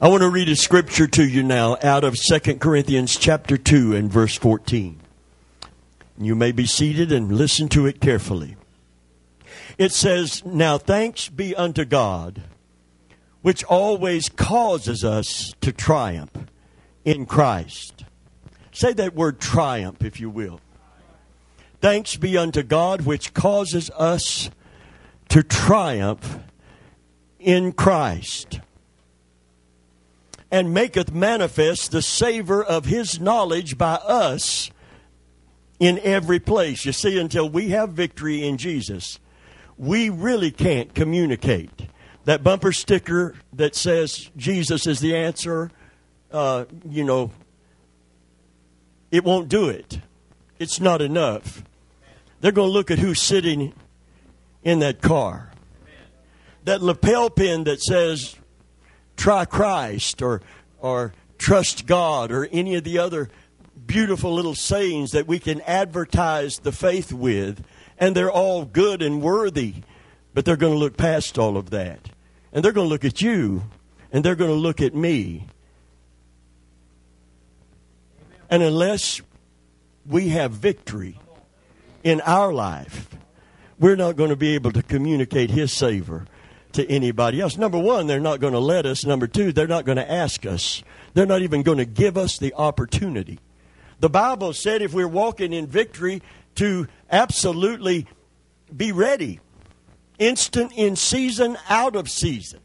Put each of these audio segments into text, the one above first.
I want to read a scripture to you now out of 2 Corinthians chapter 2 and verse 14. You may be seated and listen to it carefully. It says, Now thanks be unto God, which always causes us to triumph in Christ. Say that word triumph, if you will. Thanks be unto God, which causes us to triumph in Christ, and maketh manifest the savor of his knowledge by us in every place. You see, until we have victory in Jesus, we really can't communicate. That bumper sticker that says Jesus is the answer, uh, you know, it won't do it. It's not enough. They're going to look at who's sitting in that car. That lapel pin that says try Christ or, or trust God or any of the other beautiful little sayings that we can advertise the faith with, and they're all good and worthy, but they're going to look past all of that. And they're going to look at you, and they're going to look at me. And unless we have victory in our life, we're not going to be able to communicate His savor to anybody else. Number one, they're not going to let us. Number two, they're not going to ask us. They're not even going to give us the opportunity. The Bible said if we're walking in victory, to absolutely be ready, instant in season, out of season.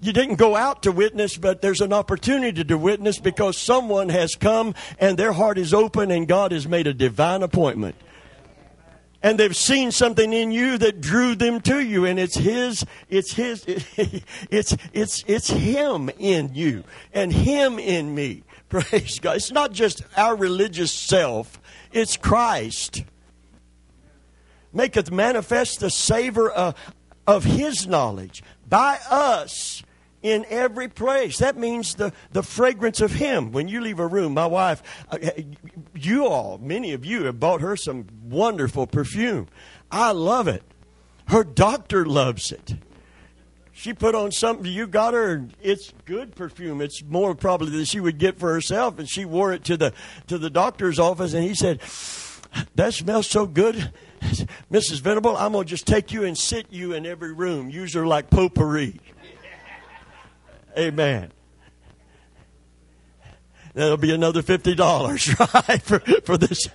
You didn't go out to witness, but there's an opportunity to witness because someone has come and their heart is open and God has made a divine appointment and they've seen something in you that drew them to you and it's his it's his it's it's it's him in you and him in me. Praise god. It's not just our religious self it's christ. Maketh manifest the savor of, of his knowledge by us in every place. That means the, the fragrance of Him. When you leave a room, my wife, uh, you all, many of you have bought her some wonderful perfume. I love it. Her doctor loves it. She put on something you got her. It's good perfume. It's more probably than she would get for herself, and she wore it to the to the doctor's office, and he said, "That smells so good." Mrs. Venable, I'm going to just take you and sit you in every room. Use her like potpourri. Amen. That'll be another fifty dollars, right, for, for this.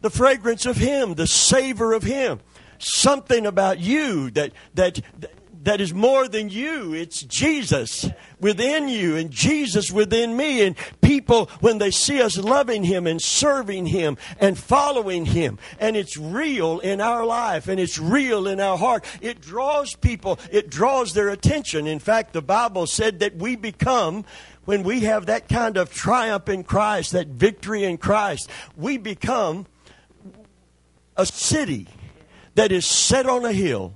the fragrance of Him, the savor of Him, something about you that that that is more than you. It's Jesus within you and Jesus within me. And people, when they see us loving Him and serving Him and following Him, and it's real in our life and it's real in our heart, it draws people, it draws their attention. In fact, the Bible said that we become when we have that kind of triumph in Christ, that victory in Christ, we become a city that is set on a hill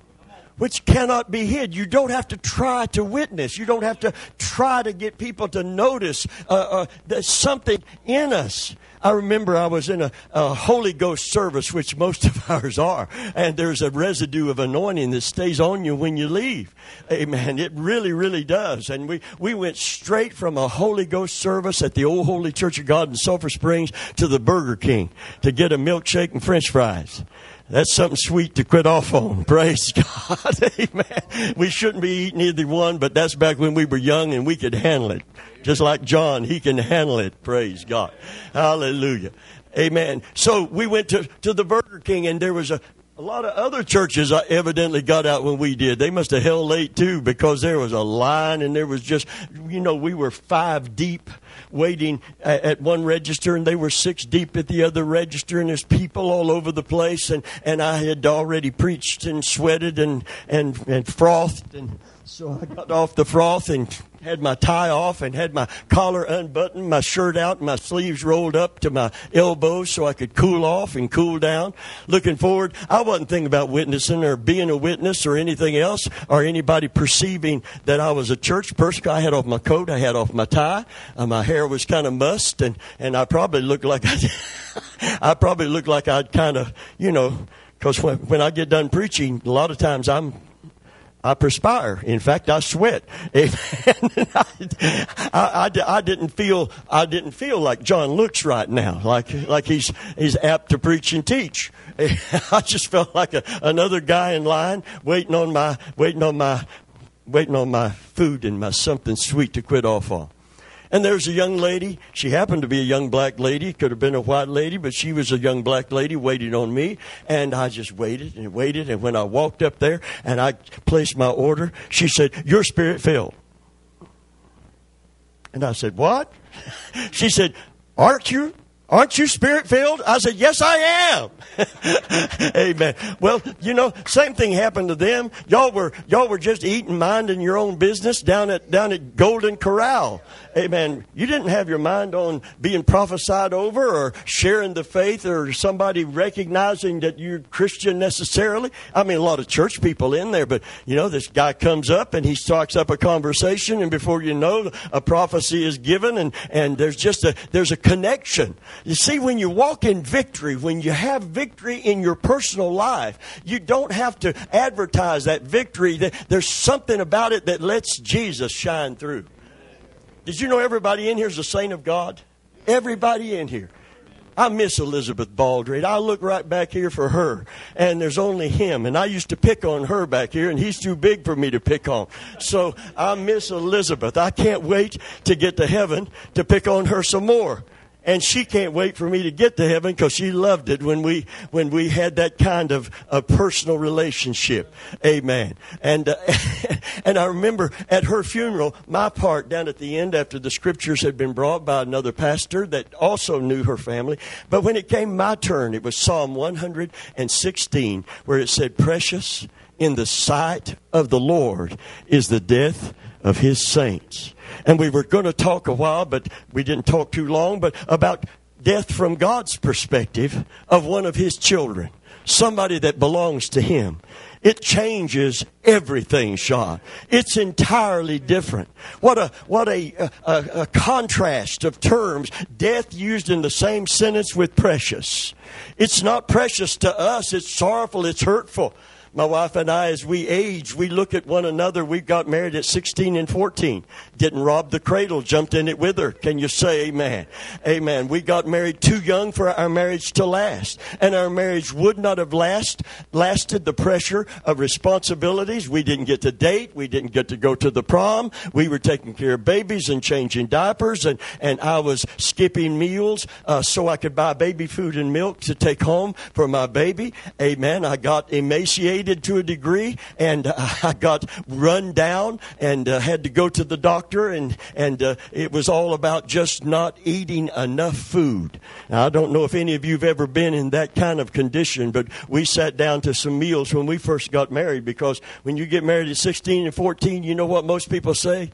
which cannot be hid. You don't have to try to witness. You don't have to try to get people to notice uh, uh, there's something in us. I remember I was in a, a, Holy Ghost service, which most of ours are, and there's a residue of anointing that stays on you when you leave. Amen. It really, really does. And we, we went straight from a Holy Ghost service at the Old Holy Church of God in Sulphur Springs to the Burger King to get a milkshake and french fries. That's something sweet to quit off on. Praise God. Amen. We shouldn't be eating either one, but that's back when we were young and we could handle it. Just like John, he can handle it. Praise God. Hallelujah. Amen. So we went to, to the Burger King and there was a, a lot of other churches uh, evidently got out when we did. They must have held late too because there was a line and there was just, you know, we were five deep waiting at one register and they were six deep at the other register and there's people all over the place and, and I had already preached and sweated and, and, and frothed and so I got off the froth and had my tie off and had my collar unbuttoned, my shirt out, my sleeves rolled up to my elbows so I could cool off and cool down. Looking forward, I wasn't thinking about witnessing or being a witness or anything else or anybody perceiving that I was a church person. I had off my coat, I had off my tie, uh, my hair was kind of mussed, and, and I probably looked like I, I probably looked like I'd kind of, you know, because when, when I get done preaching, a lot of times I'm I perspire. In fact, I sweat. I, I, I, didn't feel I didn't feel like John looks right now, like like he's he's apt to preach and teach. I just felt like a, another guy in line waiting on my waiting on my waiting on my food and my something sweet to quit off on. And there's a young lady. She happened to be a young black lady. Could have been a white lady, but she was a young black lady waiting on me. And I just waited and waited. And when I walked up there and I placed my order, she said, Your spirit filled. And I said, What? She said, Aren't you? Aren't you spirit filled? I said, Yes, I am. Amen. Well, you know, same thing happened to them. Y'all were y'all were just eating, minding your own business down at down at Golden Corral. Amen. You didn't have your mind on being prophesied over or sharing the faith or somebody recognizing that you're Christian necessarily. I mean, a lot of church people in there, but you know, this guy comes up and he starts up a conversation, and before you know, a prophecy is given, and and there's just a there's a connection. You see, when you walk in victory, when you have victory in your personal life, you don't have to advertise that victory. There's something about it that lets Jesus shine through. Did you know everybody in here is a saint of God? Everybody in here. I miss Elizabeth Baldry. I look right back here for her, and there's only him. And I used to pick on her back here, and he's too big for me to pick on. So I miss Elizabeth. I can't wait to get to heaven to pick on her some more and she can't wait for me to get to heaven because she loved it when we when we had that kind of a personal relationship. Amen. And uh, and I remember at her funeral, my part down at the end after the scriptures had been brought by another pastor that also knew her family. But when it came my turn, it was Psalm 116 where it said, "Precious in the sight of the Lord is the death of His saints." And we were going to talk a while, but we didn't talk too long, but about death from God's perspective of one of His children, somebody that belongs to Him. It changes everything, Sean. It's entirely different. What a what a, a, a contrast of terms. Death used in the same sentence with precious. It's not precious to us. It's sorrowful. It's hurtful. My wife and I, as we age, we look at one another. We got married at 16 and 14. Didn't rob the cradle, jumped in it with her. Can you say amen? Amen. We got married too young for our marriage to last. And our marriage would not have last, lasted the pressure of responsibilities. We didn't get to date. We didn't get to go to the prom. We were taking care of babies and changing diapers. And, and I was skipping meals uh, so I could buy baby food and milk to take home for my baby. Amen. I got emaciated to a degree, and uh, I got run down and uh, had to go to the doctor, and and uh, it was all about just not eating enough food. Now, I don't know if any of you have ever been in that kind of condition, but we sat down to some meals when we first got married because when you get married at 16 and 14, you know what most people say?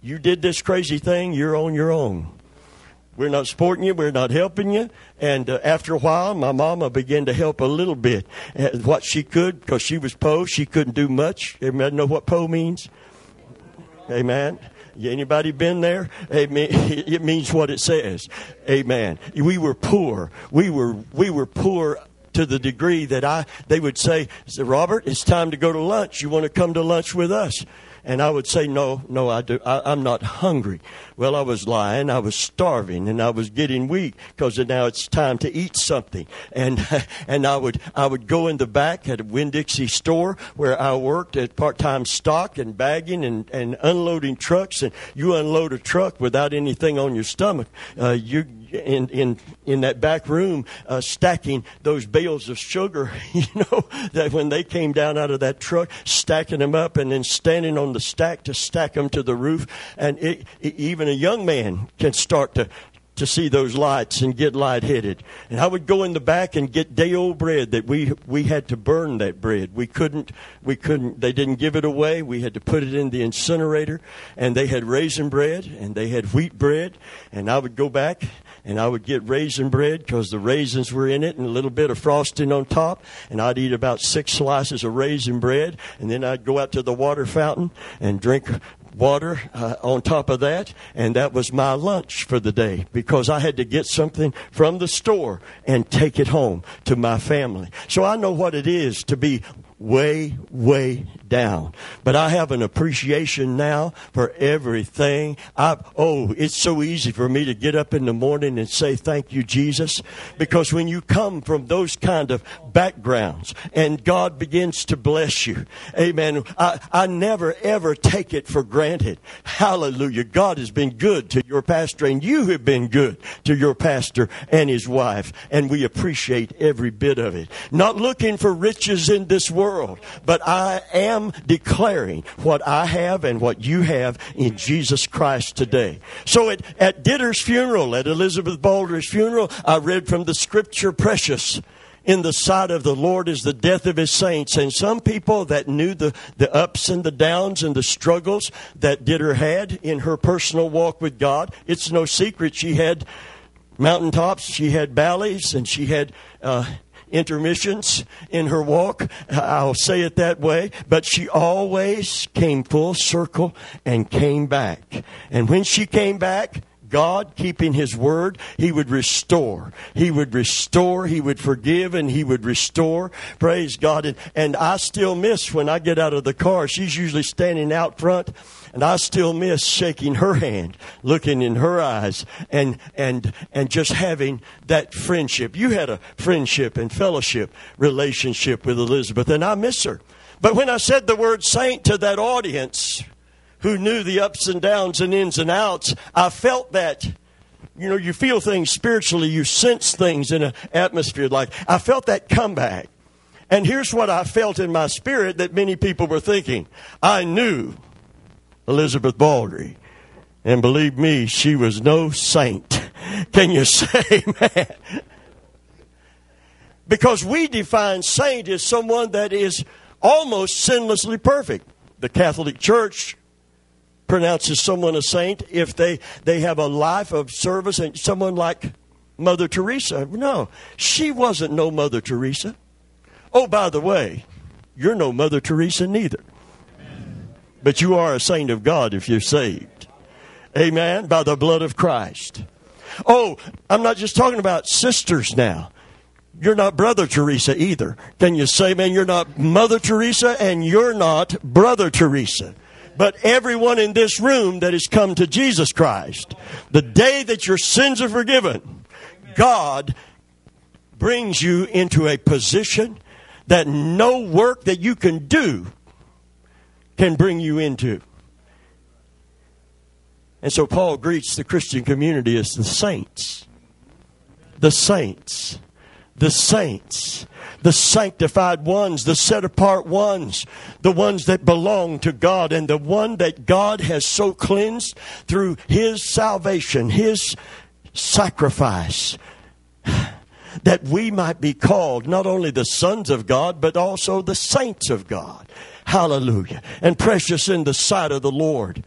You did this crazy thing, you're on your own. We're not supporting you. We're not helping you. And uh, after a while, my mama began to help a little bit. Uh, what she could, because she was po, she couldn't do much. Everybody know what po means? Amen. Anybody been there? Amen. It means what it says. Amen. We were poor. We were we were poor to the degree that I they would say, Robert, it's time to go to lunch. You want to come to lunch with us? And I would say, no, no, I do. I, am not hungry. Well, I was lying. I was starving and I was getting weak because now it's time to eat something. And, and I would, I would go in the back at a Winn-Dixie store where I worked at part-time stock and bagging and, and unloading trucks. And you unload a truck without anything on your stomach. Uh, you, in in in that back room uh, stacking those bales of sugar. You know that when they came down out of that truck, stacking them up and then standing on the stack to stack them to the roof. And it, it, even a young man can start to to see those lights and get lightheaded. And I would go in the back and get day old bread that we we had to burn that bread. We couldn't we couldn't they didn't give it away. We had to put it in the incinerator and they had raisin bread and they had wheat bread and I would go back and I would get raisin bread because the raisins were in it and a little bit of frosting on top. And I'd eat about six slices of raisin bread, and then I'd go out to the water fountain and drink water uh, on top of that, and that was my lunch for the day because I had to get something from the store and take it home to my family. So I know what it is to be way, way down. But I have an appreciation now for everything. I, oh, it's so easy for me to get up in the morning and say, thank you, Jesus. Because when you come from those kind of backgrounds and God begins to bless you, amen, I, I never ever take it for granted. Hallelujah. God has been good to your pastor and you have been good to your pastor and his wife. And we appreciate every bit of it. Not looking for riches in this world, but I am declaring what I have and what you have in Jesus Christ today. So at, at Ditter's funeral, at Elizabeth Baldry's funeral, I read from the scripture precious in the sight of the Lord is the death of his saints. And some people that knew the, the ups and the downs and the struggles that Ditter had in her personal walk with God, it's no secret she had mountaintops, she had valleys, and she had uh, intermissions in her walk. I'll say it that way. But she always came full circle and came back. And when she came back, God, keeping His word, He would restore. He would restore. He would forgive and He would restore. Praise God. And, and I still miss when I get out of the car. She's usually standing out front and I still miss shaking her hand, looking in her eyes, and, and, and just having that friendship. You had a friendship and fellowship relationship with Elizabeth, and I miss her. But when I said the word saint to that audience who knew the ups and downs and ins and outs, I felt that you know, you feel things spiritually, you sense things in an atmosphere like I felt that comeback. And here's what I felt in my spirit that many people were thinking. I knew Elizabeth Baldry. And believe me, she was no saint. Can you say, man? Because we define saint as someone that is almost sinlessly perfect. The Catholic Church pronounces someone a saint if they, they have a life of service and someone like Mother Teresa. No, she wasn't no Mother Teresa. Oh, by the way, you're no Mother Teresa neither. But you are a saint of God if you're saved. Amen. By the blood of Christ. Oh, I'm not just talking about sisters now. You're not Brother Teresa either. Can you say, man, you're not Mother Teresa and you're not Brother Teresa? But everyone in this room that has come to Jesus Christ, the day that your sins are forgiven, God brings you into a position that no work that you can do can bring you into. And so Paul greets the Christian community as the saints. The saints. The saints. The sanctified ones, the set apart ones, the ones that belong to God, and the one that God has so cleansed through His salvation, His sacrifice, that we might be called not only the sons of God, but also the saints of God. Hallelujah. And precious in the sight of the Lord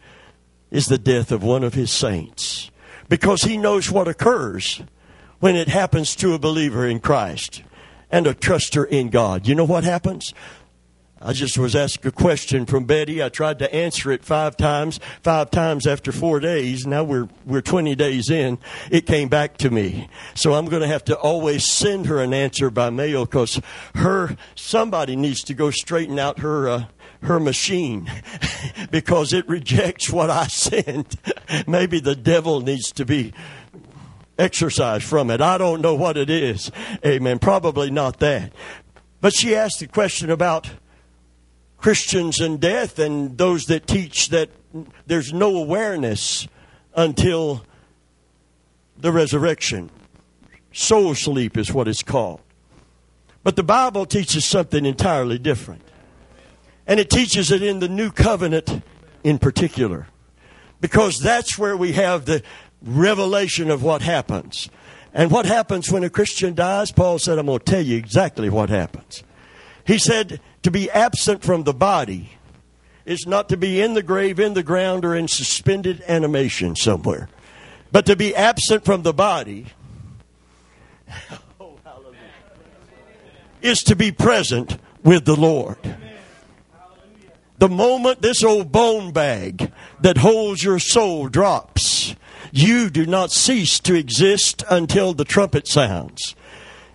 is the death of one of his saints. Because he knows what occurs when it happens to a believer in Christ and a truster in God. You know what happens? I just was asked a question from Betty. I tried to answer it five times, five times after four days. Now we're, we're 20 days in. It came back to me. So I'm going to have to always send her an answer by mail because her, somebody needs to go straighten out her, uh, her machine because it rejects what I send. Maybe the devil needs to be exorcised from it. I don't know what it is. Amen. Probably not that. But she asked the question about Christians and death and those that teach that there's no awareness until the resurrection. Soul sleep is what it's called. But the Bible teaches something entirely different. And it teaches it in the new covenant in particular. Because that's where we have the revelation of what happens. And what happens when a Christian dies? Paul said, I'm going to tell you exactly what happens. He said, to be absent from the body is not to be in the grave, in the ground, or in suspended animation somewhere. But to be absent from the body is to be present with the Lord. The moment this old bone bag that holds your soul drops, you do not cease to exist until the trumpet sounds.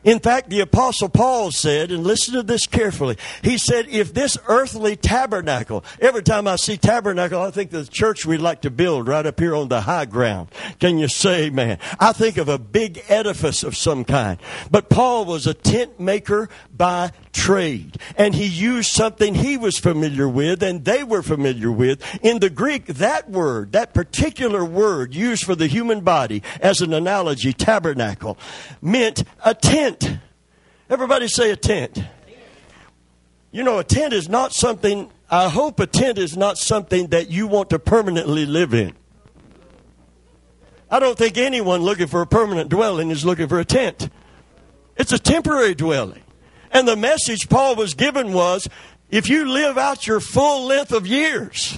In fact, the Apostle Paul said, and listen to this carefully, he said, if this earthly tabernacle, every time I see tabernacle, I think of the church we'd like to build right up here on the high ground. Can you say, man? I think of a big edifice of some kind. But Paul was a tent maker by trade. And he used something he was familiar with and they were familiar with. In the Greek, that word, that particular word used for the human body as an analogy, tabernacle, meant a tent. Everybody say a tent. You know, a tent is not something, I hope a tent is not something that you want to permanently live in. I don't think anyone looking for a permanent dwelling is looking for a tent. It's a temporary dwelling. And the message Paul was given was if you live out your full length of years,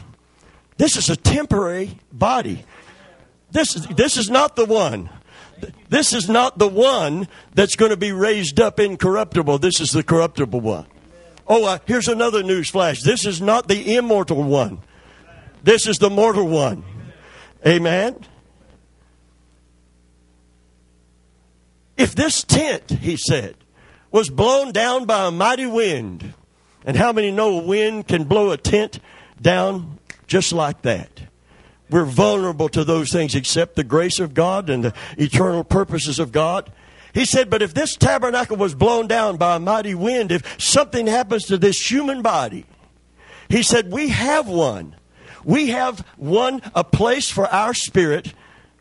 this is a temporary body. This is, this is not the one. This is not the one that's going to be raised up incorruptible. This is the corruptible one. Oh, uh, here's another news flash. This is not the immortal one. This is the mortal one. Amen. If this tent, he said, was blown down by a mighty wind. And how many know a wind can blow a tent down just like that? We're vulnerable to those things except the grace of God and the eternal purposes of God. He said, but if this tabernacle was blown down by a mighty wind, if something happens to this human body, he said, we have one. We have one, a place for our spirit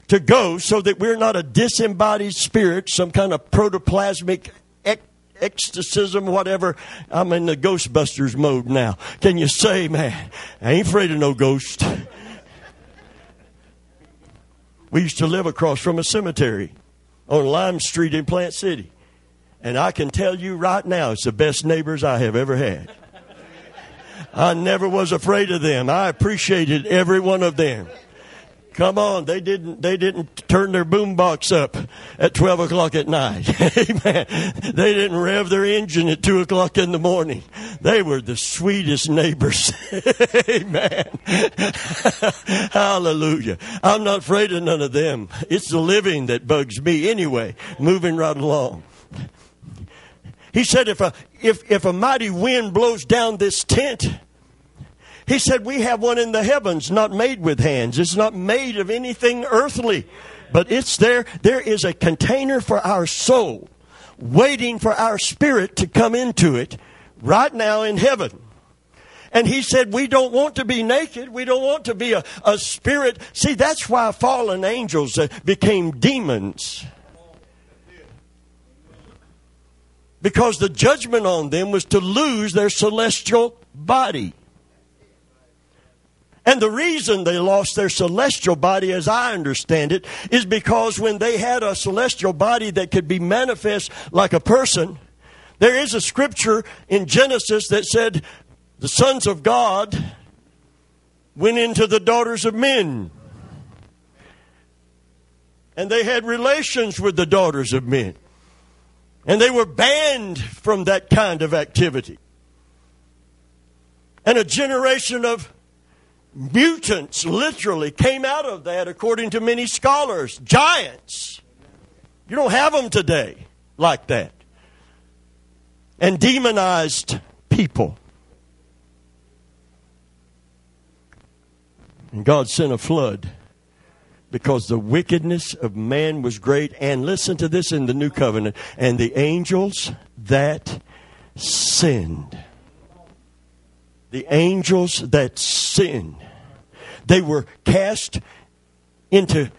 to go so that we're not a disembodied spirit, some kind of protoplasmic ecstasicism, whatever. I'm in the Ghostbusters mode now. Can you say, man, I ain't afraid of no ghost. We used to live across from a cemetery on Lime Street in Plant City. And I can tell you right now, it's the best neighbors I have ever had. I never was afraid of them. I appreciated every one of them. Come on, they didn't they didn't turn their boombox up at twelve o'clock at night. Amen. They didn't rev their engine at two o'clock in the morning. They were the sweetest neighbors. Amen. Hallelujah. I'm not afraid of none of them. It's the living that bugs me anyway, moving right along. He said if a if if a mighty wind blows down this tent, he said, We have one in the heavens, not made with hands. It's not made of anything earthly, but it's there. There is a container for our soul, waiting for our spirit to come into it right now in heaven. And he said, We don't want to be naked. We don't want to be a, a spirit. See, that's why fallen angels uh, became demons. Because the judgment on them was to lose their celestial body. And the reason they lost their celestial body, as I understand it, is because when they had a celestial body that could be manifest like a person, there is a scripture in Genesis that said the sons of God went into the daughters of men. And they had relations with the daughters of men. And they were banned from that kind of activity. And a generation of Mutants literally came out of that, according to many scholars. Giants. You don't have them today like that. And demonized people. And God sent a flood because the wickedness of man was great. And listen to this in the new covenant and the angels that sinned the angels that sinned. They were cast into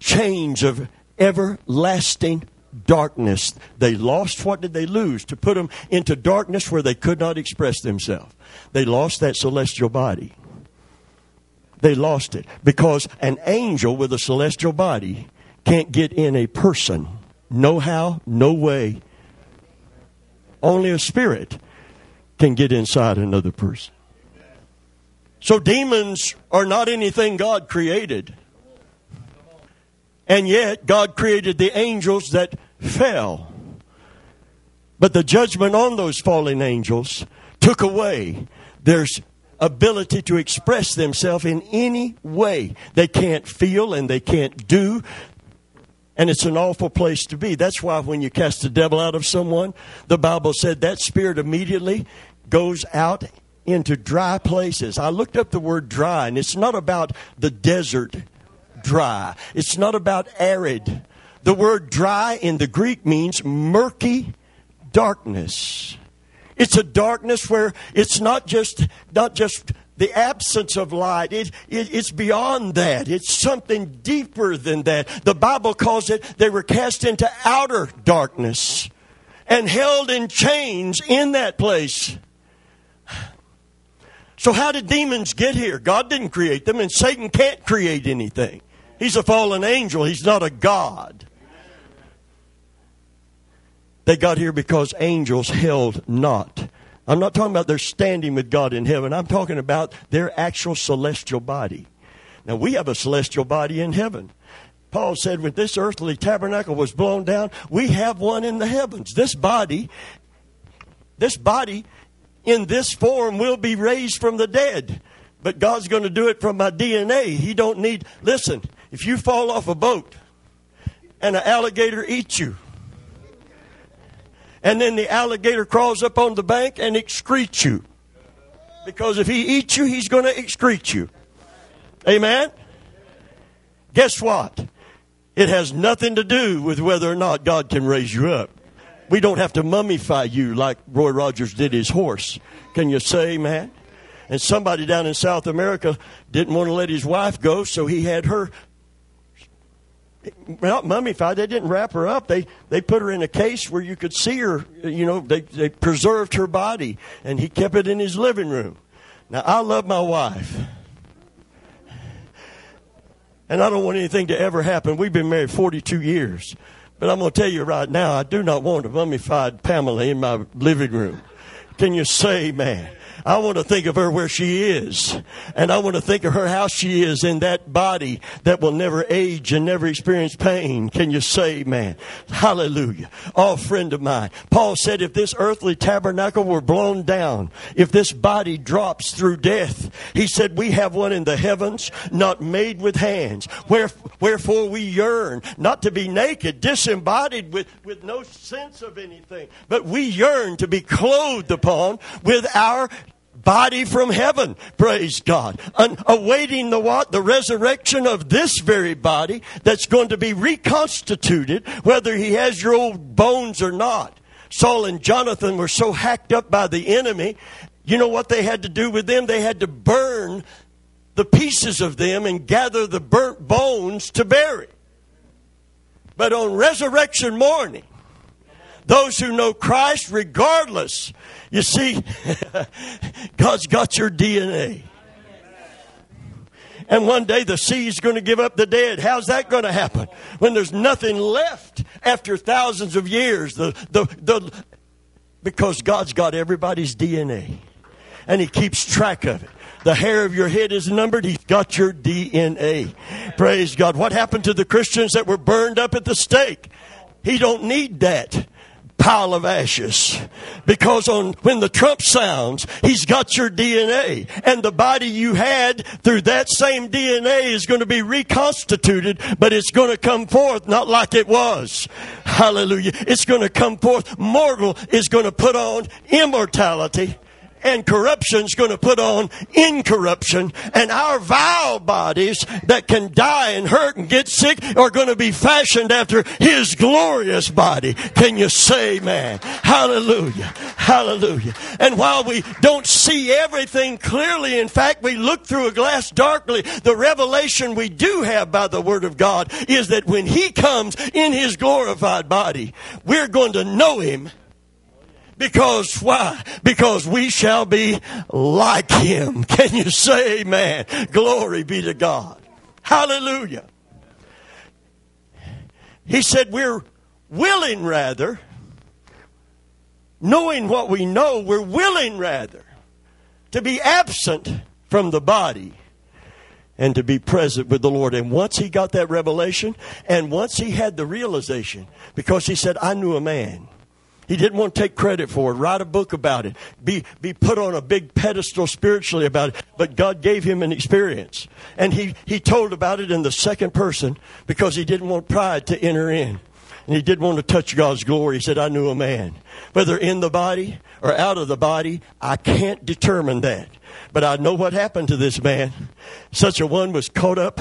chains of everlasting darkness. They lost what did they lose? To put them into darkness where they could not express themselves. They lost that celestial body. They lost it because an angel with a celestial body can't get in a person. No how, no way. Only a spirit can get inside another person. So demons are not anything God created. And yet, God created the angels that fell. But the judgment on those fallen angels took away their ability to express themselves in any way. They can't feel and they can't do. And it's an awful place to be. That's why when you cast the devil out of someone, the Bible said that spirit immediately goes out into dry places. I looked up the word dry, and it's not about the desert dry, it's not about arid. The word dry in the Greek means murky darkness. It's a darkness where it's not just not just the absence of light. It, it, it's beyond that. It's something deeper than that. The Bible calls it they were cast into outer darkness and held in chains in that place. So, how did demons get here? God didn't create them, and Satan can't create anything. He's a fallen angel, he's not a God. They got here because angels held not. I'm not talking about their standing with God in heaven. I'm talking about their actual celestial body. Now, we have a celestial body in heaven. Paul said, when this earthly tabernacle was blown down, we have one in the heavens. This body, this body in this form will be raised from the dead. But God's going to do it from my DNA. He don't need, listen, if you fall off a boat and an alligator eats you, and then the alligator crawls up on the bank and excretes you. Because if he eats you, he's going to excrete you. Amen? Guess what? It has nothing to do with whether or not God can raise you up. We don't have to mummify you like Roy Rogers did his horse. Can you say, man? And somebody down in South America didn't want to let his wife go, so he had her not mummified. They didn't wrap her up. They they put her in a case where you could see her. You know, they they preserved her body, and he kept it in his living room. Now I love my wife, and I don't want anything to ever happen. We've been married forty two years, but I'm going to tell you right now, I do not want a mummified Pamela in my living room. Can you say, man? I want to think of her where she is. And I want to think of her how she is in that body that will never age and never experience pain. Can you say, man? Hallelujah. Oh, friend of mine. Paul said if this earthly tabernacle were blown down, if this body drops through death, he said we have one in the heavens, not made with hands. Wherefore we yearn not to be naked, disembodied with, with no sense of anything, but we yearn to be clothed upon with our body from heaven. Praise God. And awaiting the what? The resurrection of this very body that's going to be reconstituted, whether he has your old bones or not. Saul and Jonathan were so hacked up by the enemy. You know what they had to do with them? They had to burn the pieces of them and gather the burnt bones to bury. But on resurrection morning, those who know Christ, regardless you see, God's got your DNA. And one day the sea's going to give up the dead. How's that going to happen? When there's nothing left after thousands of years. The, the, the, because God's got everybody's DNA. And He keeps track of it. The hair of your head is numbered. He's got your DNA. Praise God. What happened to the Christians that were burned up at the stake? He don't need that pile of ashes. Because on, when the trump sounds, he's got your DNA. And the body you had through that same DNA is going to be reconstituted, but it's going to come forth not like it was. Hallelujah. It's going to come forth. Mortal is going to put on immortality and corruption's going to put on incorruption and our vile bodies that can die and hurt and get sick are going to be fashioned after his glorious body. Can you say man hallelujah hallelujah and while we don't see everything clearly in fact we look through a glass darkly the revelation we do have by the word of god is that when he comes in his glorified body we're going to know him because why? Because we shall be like him. Can you say amen? Glory be to God. Hallelujah. He said we're willing rather, knowing what we know, we're willing rather to be absent from the body and to be present with the Lord. And once he got that revelation, and once he had the realization, because he said, I knew a man He didn't want to take credit for it, write a book about it, be, be put on a big pedestal spiritually about it. But God gave him an experience. And he, he told about it in the second person because he didn't want pride to enter in. And he didn't want to touch God's glory. He said, I knew a man. Whether in the body or out of the body, I can't determine that. But I know what happened to this man. Such a one was caught up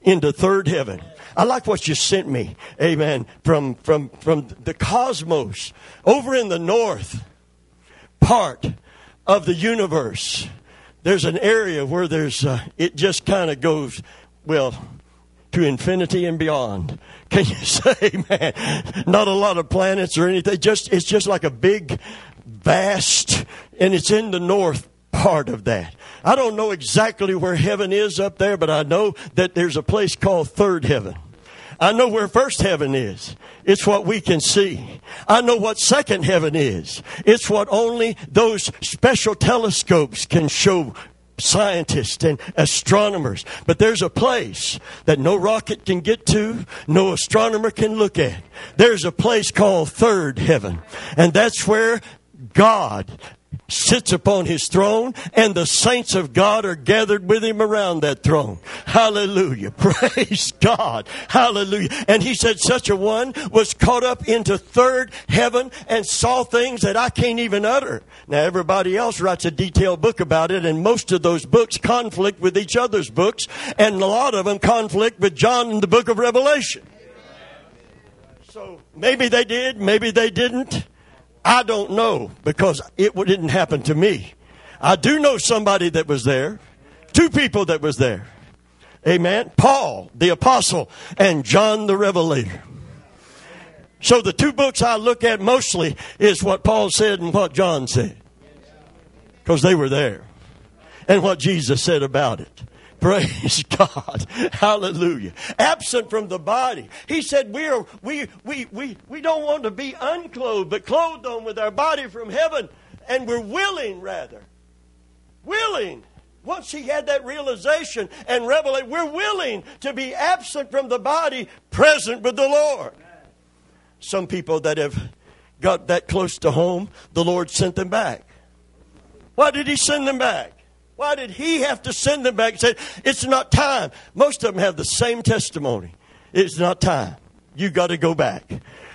into third heaven. I like what you sent me. Amen. From, from, from the cosmos over in the north part of the universe. There's an area where there's, uh, it just kind of goes, well, to infinity and beyond. Can you say, man? Not a lot of planets or anything. Just, it's just like a big, vast, and it's in the north part of that. I don't know exactly where heaven is up there, but I know that there's a place called third heaven. I know where first heaven is. It's what we can see. I know what second heaven is. It's what only those special telescopes can show scientists and astronomers. But there's a place that no rocket can get to, no astronomer can look at. There's a place called third heaven. And that's where God sits upon his throne and the saints of God are gathered with him around that throne. Hallelujah. Praise God. Hallelujah. And he said such a one was caught up into third heaven and saw things that I can't even utter. Now everybody else writes a detailed book about it and most of those books conflict with each other's books and a lot of them conflict with John in the book of Revelation. So maybe they did, maybe they didn't. I don't know because it didn't happen to me. I do know somebody that was there, two people that was there. Amen. Paul, the apostle, and John the revelator. So the two books I look at mostly is what Paul said and what John said. Because they were there. And what Jesus said about it. Praise God. Hallelujah. Absent from the body. He said we are we we we we don't want to be unclothed, but clothed on with our body from heaven, and we're willing rather. Willing. Once he had that realization and revelation, we're willing to be absent from the body, present with the Lord. Some people that have got that close to home, the Lord sent them back. Why did he send them back? Why did he have to send them back and say, it's not time? Most of them have the same testimony. It's not time. You got to go back.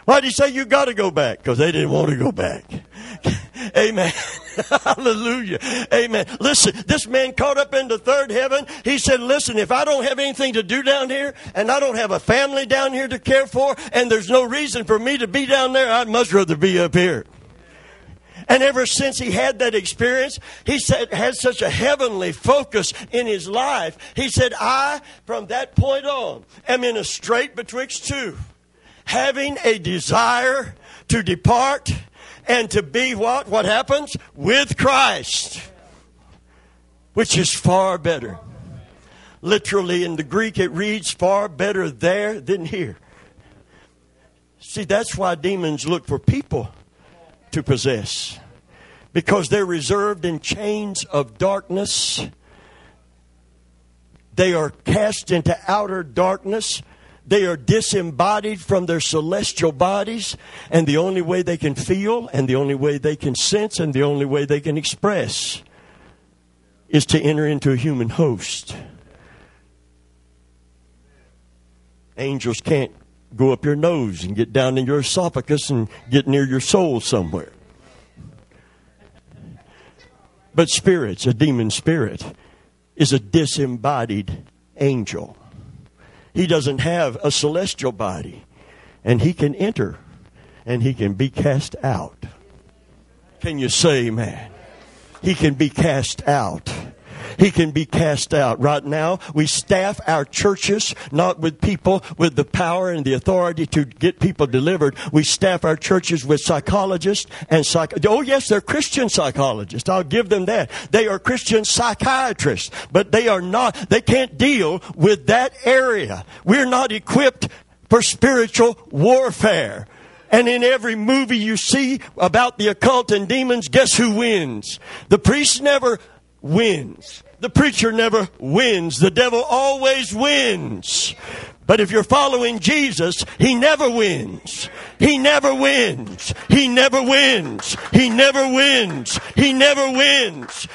Why did he say you got to go back? Because they didn't want to go back. Amen. Hallelujah. Amen. Listen, this man caught up into third heaven. He said, listen, if I don't have anything to do down here and I don't have a family down here to care for and there's no reason for me to be down there, I'd much rather be up here. And ever since he had that experience, he said, had such a heavenly focus in his life. He said, I, from that point on, am in a strait betwixt two, having a desire to depart and to be what? What happens? With Christ, which is far better. Literally in the Greek, it reads far better there than here. See, that's why demons look for people to possess because they're reserved in chains of darkness. They are cast into outer darkness. They are disembodied from their celestial bodies, and the only way they can feel, and the only way they can sense, and the only way they can express is to enter into a human host. Angels can't go up your nose and get down in your esophagus and get near your soul somewhere. But spirits, a demon spirit, is a disembodied angel. He doesn't have a celestial body, and he can enter and he can be cast out. Can you say, man? He can be cast out. He can be cast out. Right now, we staff our churches not with people with the power and the authority to get people delivered. We staff our churches with psychologists and psych. Oh yes, they're Christian psychologists. I'll give them that. They are Christian psychiatrists, but they are not. They can't deal with that area. We're not equipped for spiritual warfare. And in every movie you see about the occult and demons, guess who wins? The priest never wins. The preacher never wins. The devil always wins. But if you're following Jesus, He never wins. He never wins. He never wins. He never wins. He never wins.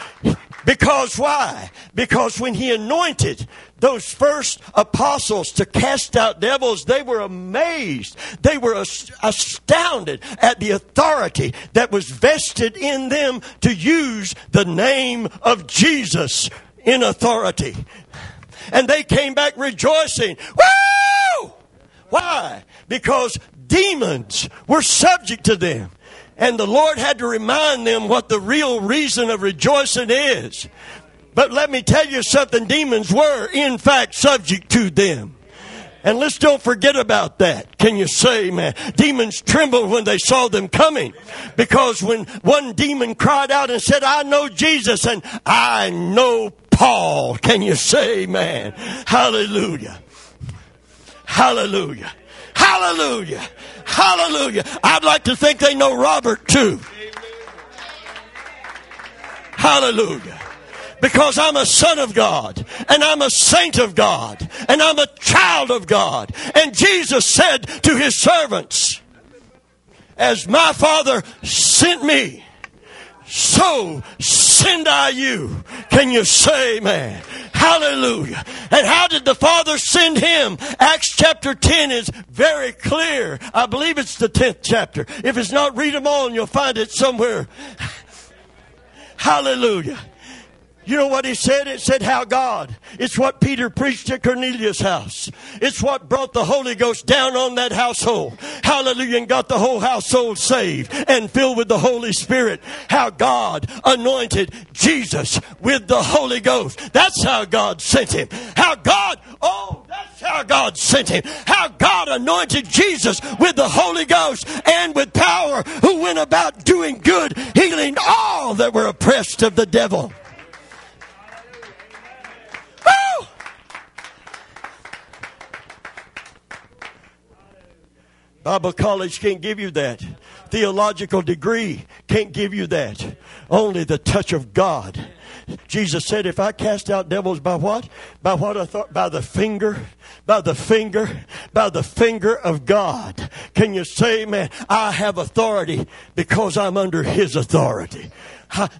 Because why? Because when He anointed those first apostles to cast out devils, they were amazed. They were astounded at the authority that was vested in them to use the name of Jesus in authority. And they came back rejoicing. Woo! Why? Because demons were subject to them. And the Lord had to remind them what the real reason of rejoicing is. But let me tell you something demons were, in fact, subject to them. And let's don't forget about that. Can you say, man? Demons trembled when they saw them coming. Because when one demon cried out and said, I know Jesus and I know Paul. Can you say, man? Hallelujah. Hallelujah. Hallelujah. Hallelujah. I'd like to think they know Robert too. Hallelujah. Because I'm a son of God and I'm a saint of God and I'm a child of God. And Jesus said to his servants, as my father sent me, so send I you. Can you say, man? Hallelujah. And how did the Father send him? Acts chapter 10 is very clear. I believe it's the 10th chapter. If it's not, read them all and you'll find it somewhere. Hallelujah. You know what he said? It said how God. It's what Peter preached at Cornelius' house. It's what brought the Holy Ghost down on that household. Hallelujah. And got the whole household saved and filled with the Holy Spirit. How God anointed Jesus with the Holy Ghost. That's how God sent him. How God, oh, that's how God sent him. How God anointed Jesus with the Holy Ghost and with power who went about doing good, healing all that were oppressed of the devil. Bible college can't give you that. Theological degree can't give you that. Only the touch of God. Jesus said, if I cast out devils by what? By what I thought? By the finger? By the finger? By the finger of God. Can you say, man, I have authority because I'm under His authority.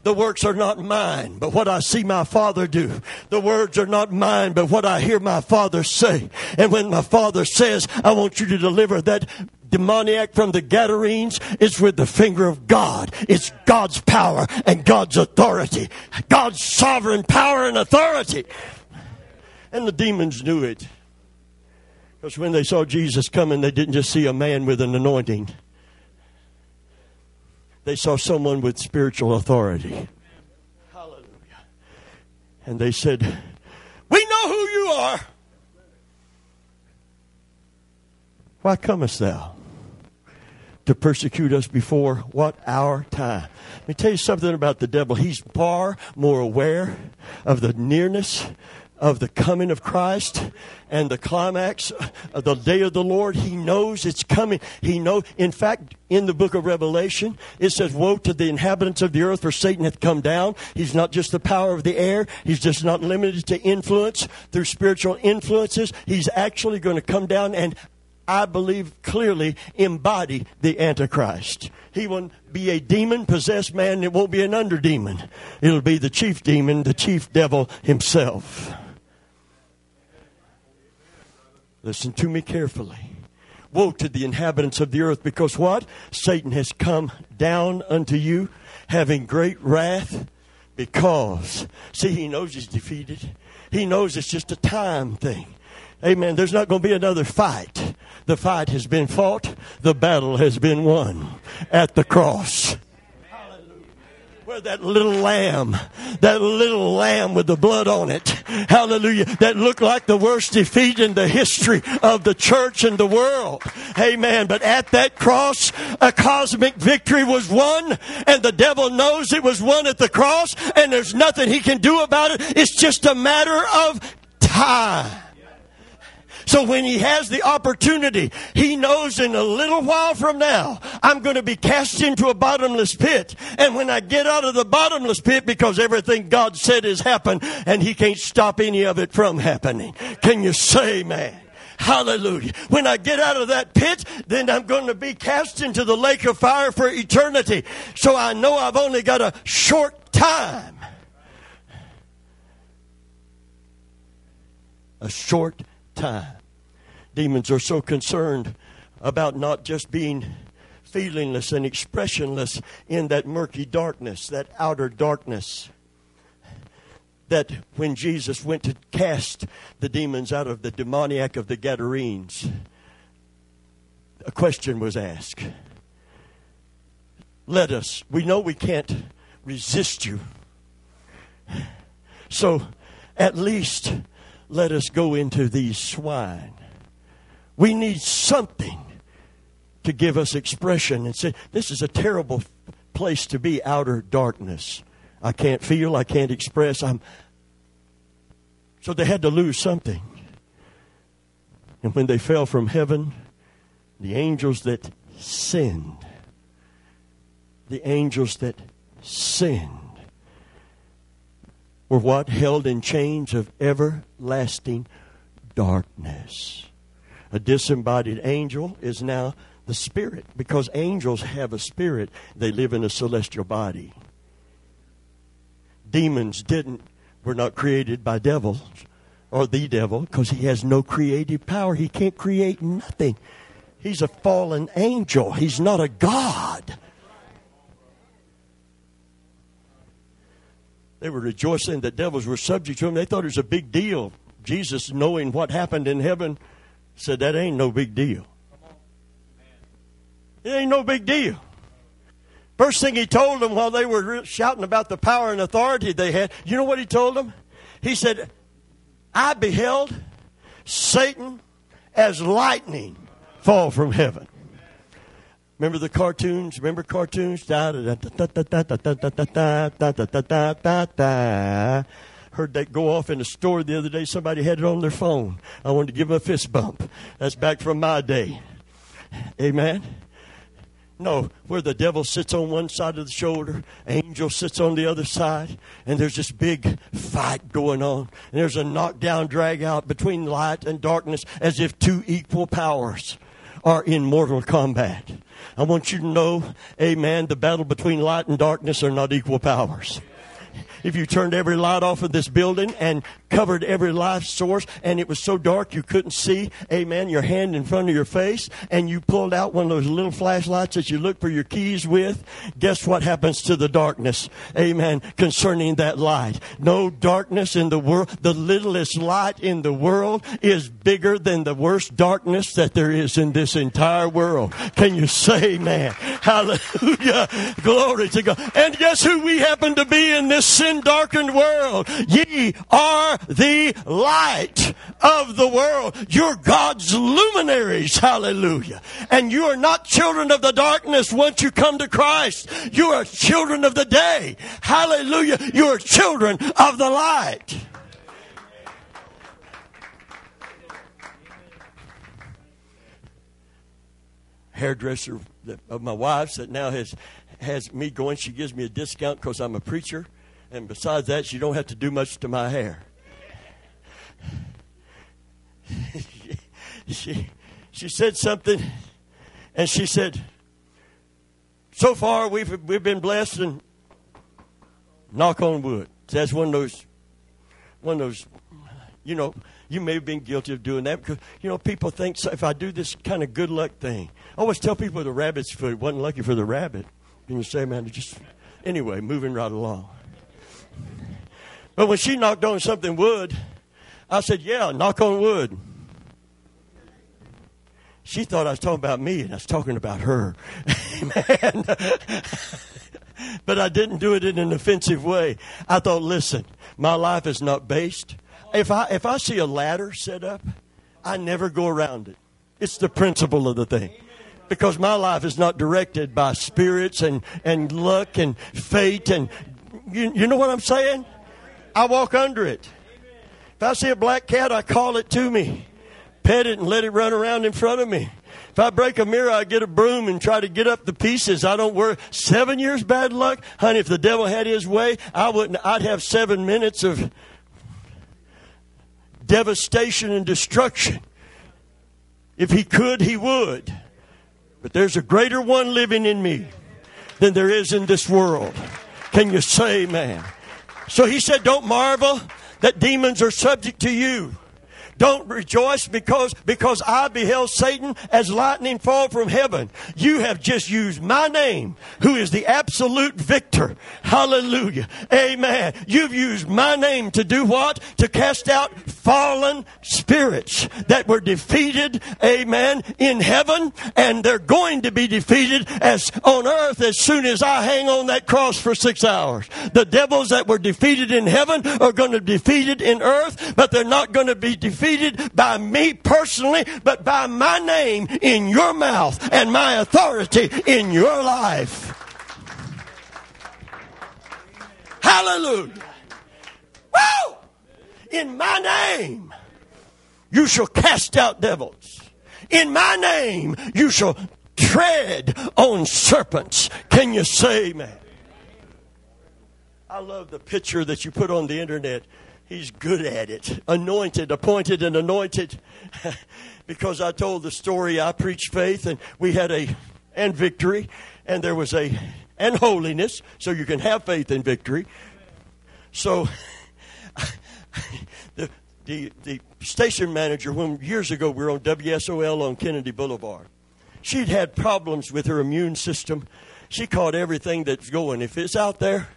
The works are not mine, but what I see my Father do. The words are not mine, but what I hear my Father say. And when my Father says, I want you to deliver that demoniac from the Gadarenes, it's with the finger of God. It's God's power and God's authority. God's sovereign power and authority. And the demons knew it. Because when they saw Jesus coming, they didn't just see a man with an anointing they saw someone with spiritual authority. Hallelujah. And they said, We know who you are. Why comest thou? To persecute us before what our time? Let me tell you something about the devil. He's far more aware of the nearness of the coming of Christ and the climax of the day of the Lord. He knows it's coming. He know. In fact, in the book of Revelation, it says, "Woe to the inhabitants of the earth, for Satan hath come down. He's not just the power of the air. He's just not limited to influence through spiritual influences. He's actually going to come down and." I believe clearly embody the Antichrist. He will be a demon possessed man. It won't be an under demon. It'll be the chief demon, the chief devil himself. Listen to me carefully. Woe to the inhabitants of the earth, because what? Satan has come down unto you, having great wrath, because, see, he knows he's defeated. He knows it's just a time thing. Amen. There's not going to be another fight. The fight has been fought, the battle has been won at the cross where that little lamb, that little lamb with the blood on it, hallelujah, that looked like the worst defeat in the history of the church and the world. Amen. But at that cross, a cosmic victory was won, and the devil knows it was won at the cross, and there's nothing he can do about it. It's just a matter of time. So when he has the opportunity, he knows in a little while from now, I'm going to be cast into a bottomless pit. And when I get out of the bottomless pit, because everything God said has happened, and he can't stop any of it from happening. Can you say, man? Hallelujah. When I get out of that pit, then I'm going to be cast into the lake of fire for eternity. So I know I've only got a short time. A short time. Demons are so concerned about not just being feelingless and expressionless in that murky darkness, that outer darkness. That when Jesus went to cast the demons out of the demoniac of the Gadarenes, a question was asked. Let us, we know we can't resist you. So at least let us go into these swine. We need something to give us expression and say, This is a terrible place to be, outer darkness. I can't feel, I can't express. I'm so they had to lose something. And when they fell from heaven, the angels that sinned, the angels that sinned, were what? Held in chains of everlasting darkness. A disembodied angel is now the spirit. Because angels have a spirit they live in a celestial body. Demons didn't were not created by devils or the devil because he has no creative power. He can't create nothing. He's a fallen angel. He's not a god they were rejoicing that devils were subject to him they thought it was a big deal jesus knowing what happened in heaven said that ain't no big deal it ain't no big deal. First thing he told them while they were shouting about the power and authority they had, you know what he told them? He said, I beheld Satan as lightning fall from heaven. Remember the cartoons? Remember cartoons? Heard that go off in the store the other day. Somebody had it on their phone. I wanted to give them a fist bump. That's back from my day. Amen. No, where the devil sits on one side of the shoulder, angel sits on the other side, and there's this big fight going on. And there's a knockdown, drag out between light and darkness as if two equal powers are in mortal combat. I want you to know, amen, the battle between light and darkness are not equal powers if you turned every light off of this building and covered every light source and it was so dark you couldn't see, amen, your hand in front of your face and you pulled out one of those little flashlights that you look for your keys with, guess what happens to the darkness? Amen. Concerning that light. No darkness in the world. The littlest light in the world is bigger than the worst darkness that there is in this entire world. Can you say, man? Hallelujah. Glory to God. And guess who we happen to be in this sin darkened world? Ye are the light of the world. You're God's luminaries. Hallelujah. And you are not children of the darkness once you come to Christ. You are children of the day. Hallelujah. You are children of the light. Hairdresser of my wife's that now has has me going. She gives me a discount because I'm a preacher, and besides that, she don't have to do much to my hair. she, she said something, and she said, "So far, we've we've been blessed, and knock on wood." That's one of those, one of those, you know. You may have been guilty of doing that because you know people think so if I do this kind of good luck thing. I always tell people the rabbit's foot wasn't lucky for the rabbit. You say, man? Just anyway, moving right along. But when she knocked on something wood, I said, "Yeah, knock on wood." She thought I was talking about me, and I was talking about her. Amen. but I didn't do it in an offensive way. I thought, listen, my life is not based. If I if I see a ladder set up, I never go around it. It's the principle of the thing. Because my life is not directed by spirits and, and luck and fate and you, you know what I'm saying? I walk under it. If I see a black cat, I call it to me pet it and let it run around in front of me. If I break a mirror, I get a broom and try to get up the pieces. I don't worry. Seven years bad luck, honey. If the devil had his way, I wouldn't. I'd have seven minutes of devastation and destruction. If he could, he would. But there's a greater one living in me than there is in this world. Can you say, man? So he said, Don't marvel that demons are subject to you. Don't rejoice because, because I beheld Satan as lightning fall from heaven. You have just used my name, who is the absolute victor. Hallelujah. Amen. You've used my name to do what? To cast out fallen spirits that were defeated, amen, in heaven, and they're going to be defeated as on earth as soon as I hang on that cross for six hours. The devils that were defeated in heaven are going to be defeated in earth, but they're not going to be defeated defeated by me personally, but by my name in your mouth and my authority in your life. Hallelujah. Woo! In my name, you shall cast out devils. In my name, you shall tread on serpents. Can you say, man? I love the picture that you put on the internet He's good at it. Anointed, appointed, and anointed. because I told the story, I preached faith, and we had a, and victory, and there was a, and holiness, so you can have faith in victory. So, the, the, the station manager, when years ago we were on WSOL on Kennedy Boulevard, she'd had problems with her immune system. She caught everything that's going. If it's out there,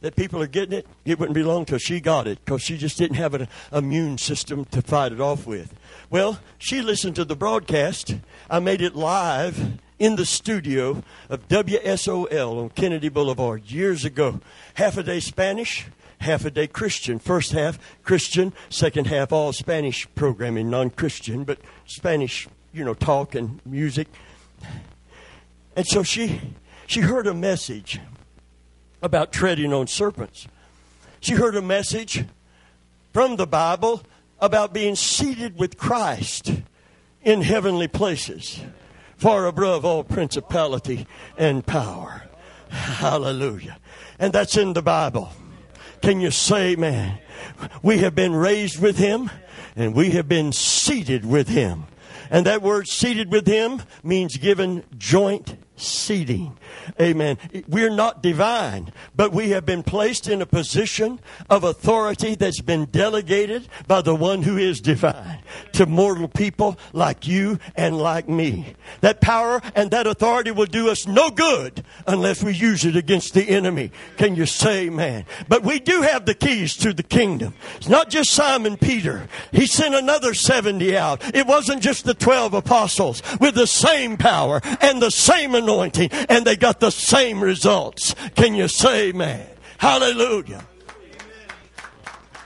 that people are getting it, it wouldn't be long till she got it because she just didn't have an immune system to fight it off with. Well, she listened to the broadcast. I made it live in the studio of WSOL on Kennedy Boulevard years ago. Half a day Spanish, half a day Christian. First half Christian, second half all Spanish programming, non Christian, but Spanish, you know, talk and music. And so she she heard a message about treading on serpents. She heard a message from the Bible about being seated with Christ in heavenly places, far above all principality and power. Hallelujah. And that's in the Bible. Can you say, man, we have been raised with him and we have been seated with him. And that word seated with him means given joint seating. Amen. We're not divine, but we have been placed in a position of authority that's been delegated by the one who is divine to mortal people like you and like me. That power and that authority will do us no good unless we use it against the enemy. Can you say man? But we do have the keys to the kingdom. It's not just Simon Peter. He sent another 70 out. It wasn't just the 12 apostles with the same power and the same anointing anointing and they got the same results. Can you say man? Hallelujah.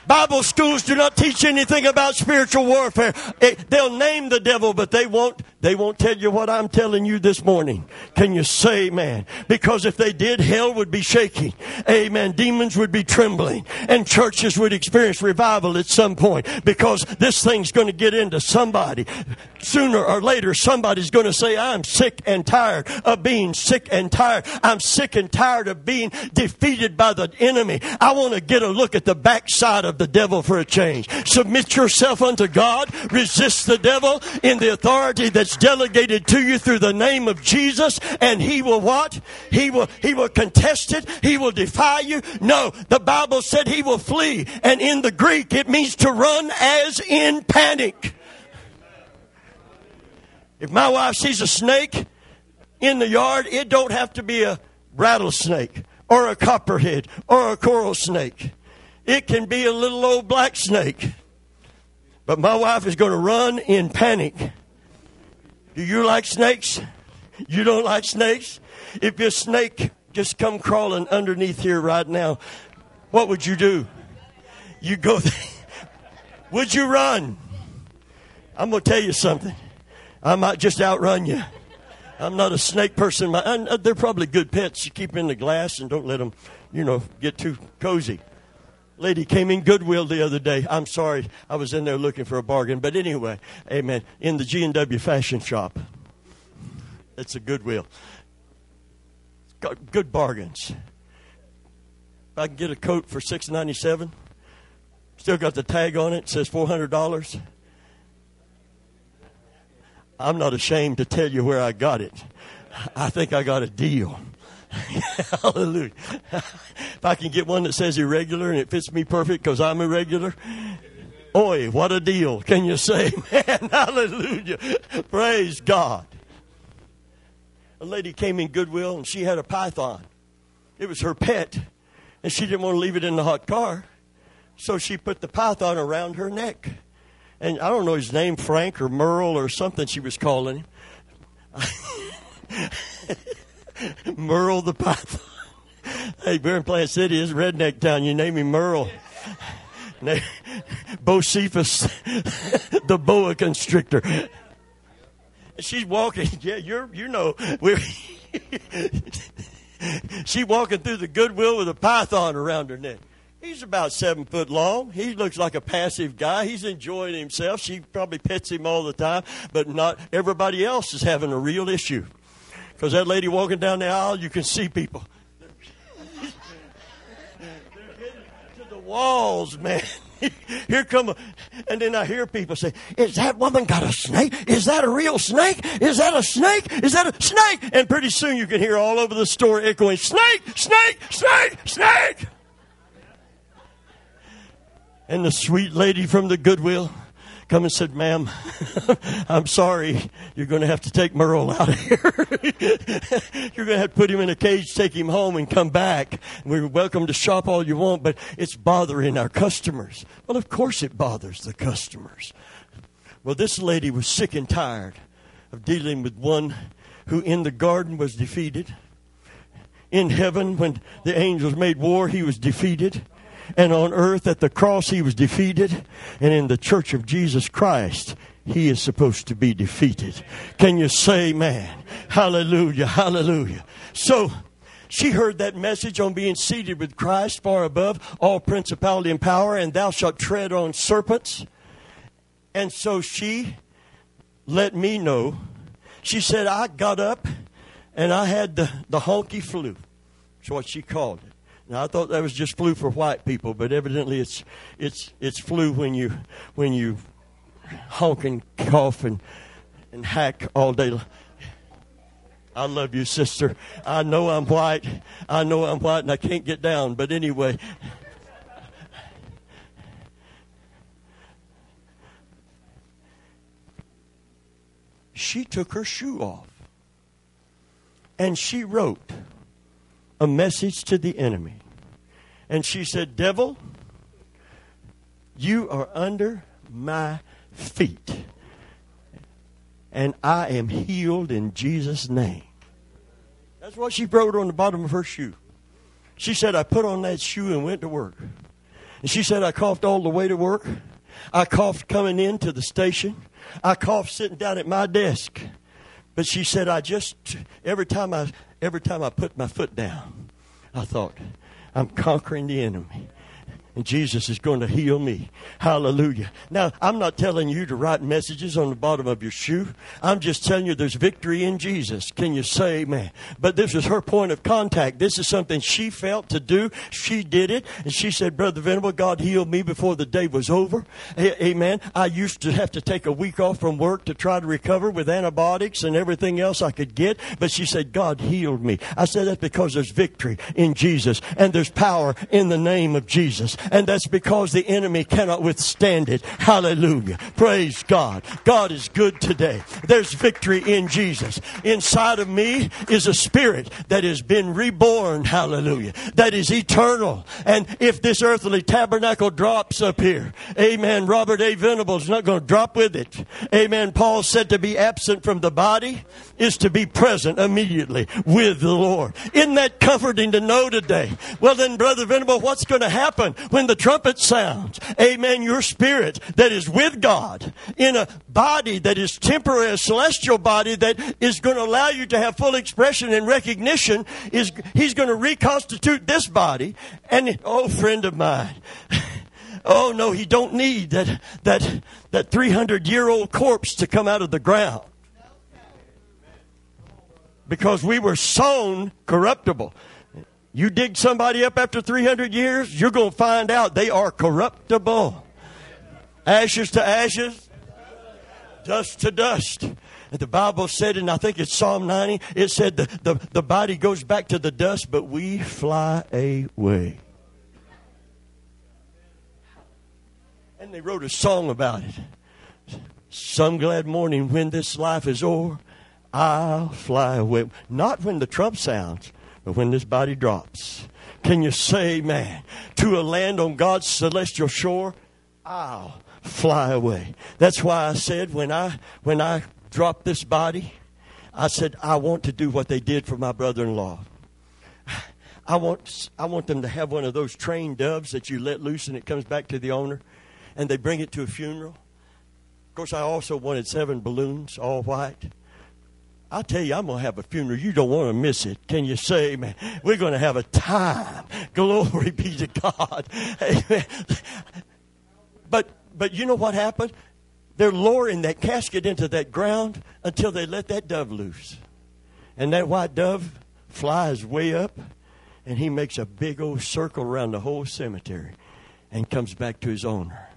Bible schools do not teach anything about spiritual warfare. It, they'll name the devil, but they won't they won't tell you what I'm telling you this morning. Can you say amen? Because if they did, hell would be shaking. Amen. Demons would be trembling and churches would experience revival at some point because this thing's going to get into somebody. Sooner or later, somebody's going to say, I'm sick and tired of being sick and tired. I'm sick and tired of being defeated by the enemy. I want to get a look at the backside of the devil for a change. Submit yourself unto God. Resist the devil in the authority that's delegated to you through the name of Jesus and he will what? He will, he will contest it. He will defy you. No, the Bible said he will flee. And in the Greek, it means to run as in panic. If my wife sees a snake in the yard, it don't have to be a rattlesnake or a copperhead or a coral snake. It can be a little old black snake. But my wife is going to run in panic do you like snakes? You don't like snakes? If your snake just come crawling underneath here right now, what would you do? You go. Would you run? I'm going to tell you something. I might just outrun you. I'm not a snake person. They're probably good pets. You keep in the glass and don't let them, you know, get too cozy lady came in Goodwill the other day. I'm sorry, I was in there looking for a bargain, but anyway, amen. In the G and W fashion shop, it's a Goodwill. Good bargains. If I can get a coat for six ninety seven, still got the tag on it. it says four hundred dollars. I'm not ashamed to tell you where I got it. I think I got a deal. Hallelujah. if I can get one that says irregular and it fits me perfect because I'm irregular, oi, what a deal. Can you say, man? Hallelujah. Praise God. A lady came in Goodwill and she had a python. It was her pet, and she didn't want to leave it in the hot car. So she put the python around her neck. And I don't know his name, Frank or Merle or something she was calling him. Merle the python. hey, we're in Plant City. It's redneck town. You name him Merle. Bocephus, the boa constrictor. She's walking. Yeah, you're. You know, we're. she walking through the Goodwill with a python around her neck. He's about seven foot long. He looks like a passive guy. He's enjoying himself. She probably pets him all the time, but not everybody else is having a real issue. Because that lady walking down the aisle, you can see people. They're getting to the walls, man. Here come, a, and then I hear people say, "Is that woman got a snake? Is that a real snake? Is that a snake? Is that a snake?" And pretty soon you can hear all over the store echoing, "Snake! Snake! Snake! Snake!" And the sweet lady from the Goodwill come and said, Ma'am, I'm sorry. You're going to have to take Merle out of here. You're going to have to put him in a cage, take him home, and come back. We're welcome to shop all you want, but it's bothering our customers. Well, of course it bothers the customers. Well, this lady was sick and tired of dealing with one who in the garden was defeated. In heaven, when the angels made war, he was defeated and on earth at the cross he was defeated, and in the church of Jesus Christ he is supposed to be defeated. Can you say, man? Hallelujah, hallelujah. So, she heard that message on being seated with Christ far above all principality and power, and thou shalt tread on serpents. And so she let me know. She said, I got up and I had the, the honky flu. That's what she called it. Now I thought that was just flu for white people, but evidently it's it's it's flu when you when you honk and cough and and hack all day. I love you, sister. I know I'm white. I know I'm white, and I can't get down. But anyway. She took her shoe off and she wrote a message to the enemy. And she said, Devil, you are under my feet. And I am healed in Jesus' name. That's what she wrote on the bottom of her shoe. She said, I put on that shoe and went to work. And she said, I coughed all the way to work. I coughed coming into the station. I coughed sitting down at my desk. But she said, I just, every time I every time I put my foot down, I thought, I'm conquering the enemy and Jesus is going to heal me. Hallelujah. Now, I'm not telling you to write messages on the bottom of your shoe. I'm just telling you there's victory in Jesus. Can you say amen? But this is her point of contact. This is something she felt to do. She did it. And she said, Brother Venable, God healed me before the day was over. amen. I used to have to take a week off from work to try to recover with antibiotics and everything else I could get. But she said, God healed me. I said that's because there's victory in Jesus and there's power in the name of Jesus and that's because the enemy cannot withstand it. Hallelujah. Praise God. God is good today. There's victory in Jesus. Inside of me is a spirit that has been reborn. Hallelujah. That is eternal. And if this earthly tabernacle drops up here, amen, Robert A. Venable is not going to drop with it. Amen. Paul said to be absent from the body is to be present immediately with the Lord. Isn't that comforting to know today? Well then, Brother Venable, what's going to happen when the trumpet sounds? Amen. Your spirit that is with God in a body that is temporary, a celestial body that is going to allow you to have full expression and recognition is, he's going to reconstitute this body. And, oh, friend of mine. Oh no, he don't need that that that 300 year old corpse to come out of the ground because we were sown corruptible. You dig somebody up after 300 years, you're going to find out they are corruptible. Ashes to ashes, dust to dust. the Bible said, and I think it's Psalm 90, it said the, the, the body goes back to the dust, but we fly away. And they wrote a song about it. Some glad morning when this life is o'er, I'll fly away. Not when the trump sounds, but when this body drops. Can you say, man, to a land on God's celestial shore, I'll fly away. That's why I said when I when I drop this body, I said I want to do what they did for my brother-in-law. I want I want them to have one of those trained doves that you let loose and it comes back to the owner, and they bring it to a funeral. Of course, I also wanted seven balloons, all white. I tell you, I'm going to have a funeral. You don't want to miss it. Can you say, man? We're going to have a time. Glory be to God. Amen. But but you know what happened? They're lowering that casket into that ground until they let that dove loose. And that white dove flies way up and he makes a big old circle around the whole cemetery and comes back to his owner.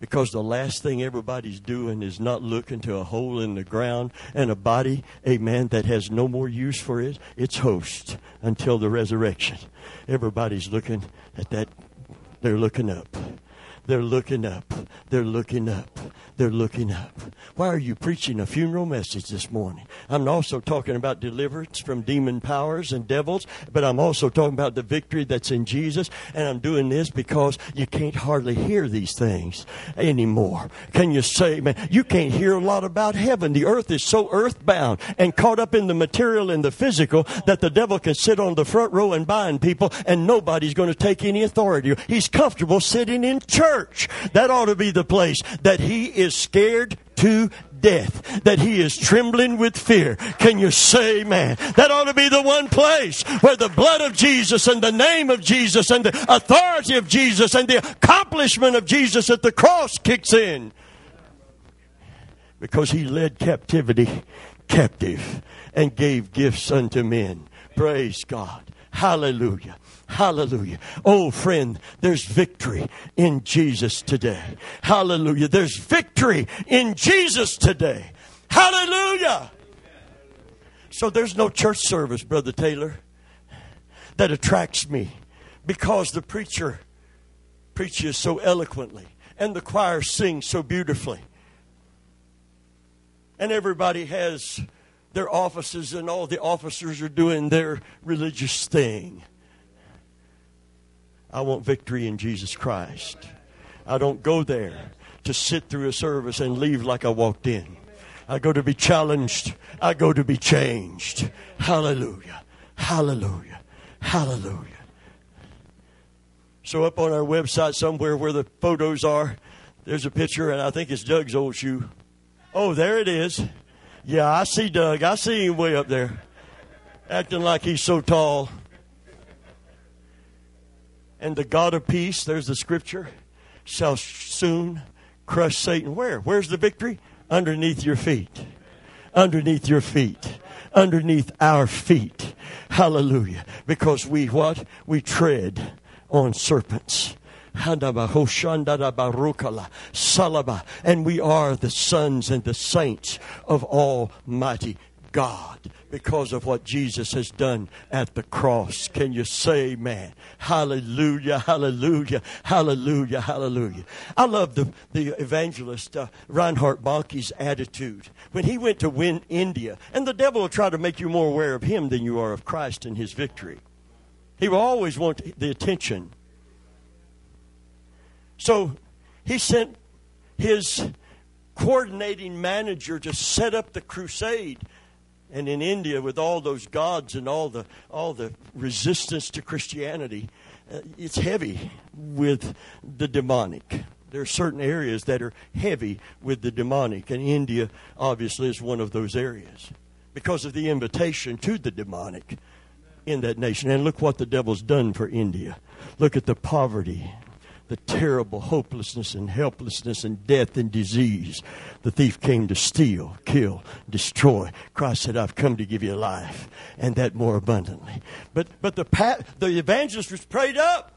Because the last thing everybody's doing is not looking to a hole in the ground and a body, amen, that has no more use for it, its host until the resurrection. Everybody's looking at that, they're looking up. They're looking up. They're looking up. They're looking up. Why are you preaching a funeral message this morning? I'm also talking about deliverance from demon powers and devils, but I'm also talking about the victory that's in Jesus. And I'm doing this because you can't hardly hear these things anymore. Can you say, man, you can't hear a lot about heaven. The earth is so earthbound and caught up in the material and the physical that the devil can sit on the front row and bind people and nobody's going to take any authority. He's comfortable sitting in church. That ought to be the place that he is scared to death, that he is trembling with fear. Can you say, man? That ought to be the one place where the blood of Jesus and the name of Jesus and the authority of Jesus and the accomplishment of Jesus at the cross kicks in. Because he led captivity captive and gave gifts unto men. Praise God. Hallelujah. Hallelujah. Oh, friend, there's victory in Jesus today. Hallelujah. There's victory in Jesus today. Hallelujah. So there's no church service, Brother Taylor, that attracts me because the preacher preaches so eloquently and the choir sings so beautifully. And everybody has their offices, and all the officers are doing their religious thing. I want victory in Jesus Christ. I don't go there to sit through a service and leave like I walked in. I go to be challenged. I go to be changed. Hallelujah. Hallelujah. Hallelujah. So, up on our website, somewhere where the photos are, there's a picture, and I think it's Doug's old shoe. Oh, there it is. Yeah, I see Doug. I see him way up there, acting like he's so tall. And the God of peace, there's the scripture, shall soon crush Satan. Where? Where's the victory? Underneath your feet. Underneath your feet. Underneath our feet. Hallelujah. Because we what? We tread on serpents. And we are the sons and the saints of Almighty God because of what Jesus has done at the cross. Can you say, man? Hallelujah, hallelujah, hallelujah, hallelujah. I love the, the evangelist uh, Reinhard Bonnke's attitude. When he went to win India, and the devil will try to make you more aware of him than you are of Christ and his victory. He will always want the attention. So he sent his coordinating manager to set up the crusade and in India, with all those gods and all the all the resistance to Christianity, uh, it's heavy with the demonic. There are certain areas that are heavy with the demonic, and India obviously is one of those areas because of the invitation to the demonic in that nation. And look what the devil's done for India. Look at the poverty the terrible hopelessness and helplessness and death and disease. The thief came to steal, kill, destroy. Christ said, I've come to give you life and that more abundantly. But, but the, the evangelist was prayed up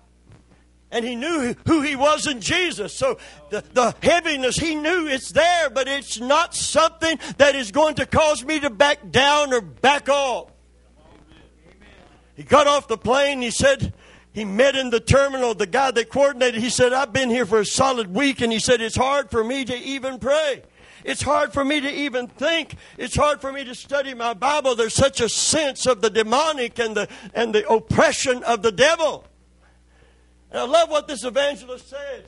and he knew who he was in Jesus. So the, the heaviness, he knew it's there, but it's not something that is going to cause me to back down or back off. He got off the plane. He said, he met in the terminal the guy that coordinated. He said, I've been here for a solid week, and he said, it's hard for me to even pray. It's hard for me to even think. It's hard for me to study my Bible. There's such a sense of the demonic and the, and the oppression of the devil. And I love what this evangelist said.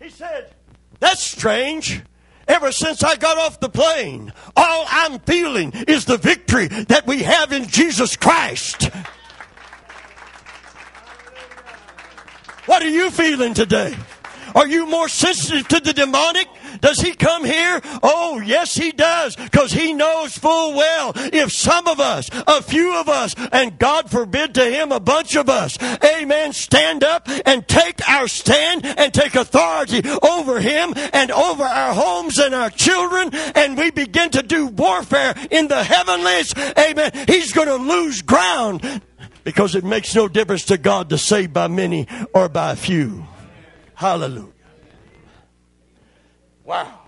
He said, That's strange. Ever since I got off the plane, all I'm feeling is the victory that we have in Jesus Christ. What are you feeling today? Are you more sensitive to the demonic? Does he come here? Oh, yes, he does, because he knows full well if some of us, a few of us, and God forbid to him, a bunch of us, amen, stand up and take our stand and take authority over him and over our homes and our children, and we begin to do warfare in the heavenlies, amen, he's going to lose ground because it makes no difference to God to save by many or by few. Hallelujah. Wow.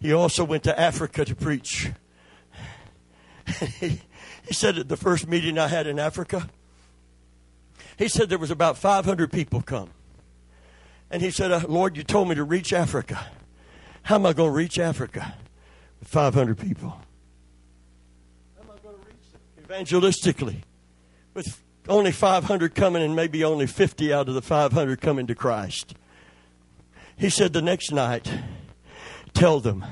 He also went to Africa to preach. he, he said at the first meeting I had in Africa, he said there was about 500 people come. And he said, uh, Lord, you told me to reach Africa. How am I going to reach Africa with 500 people? How am I going to reach them evangelistically with only 500 coming and maybe only 50 out of the 500 coming to Christ? He said the next night, tell them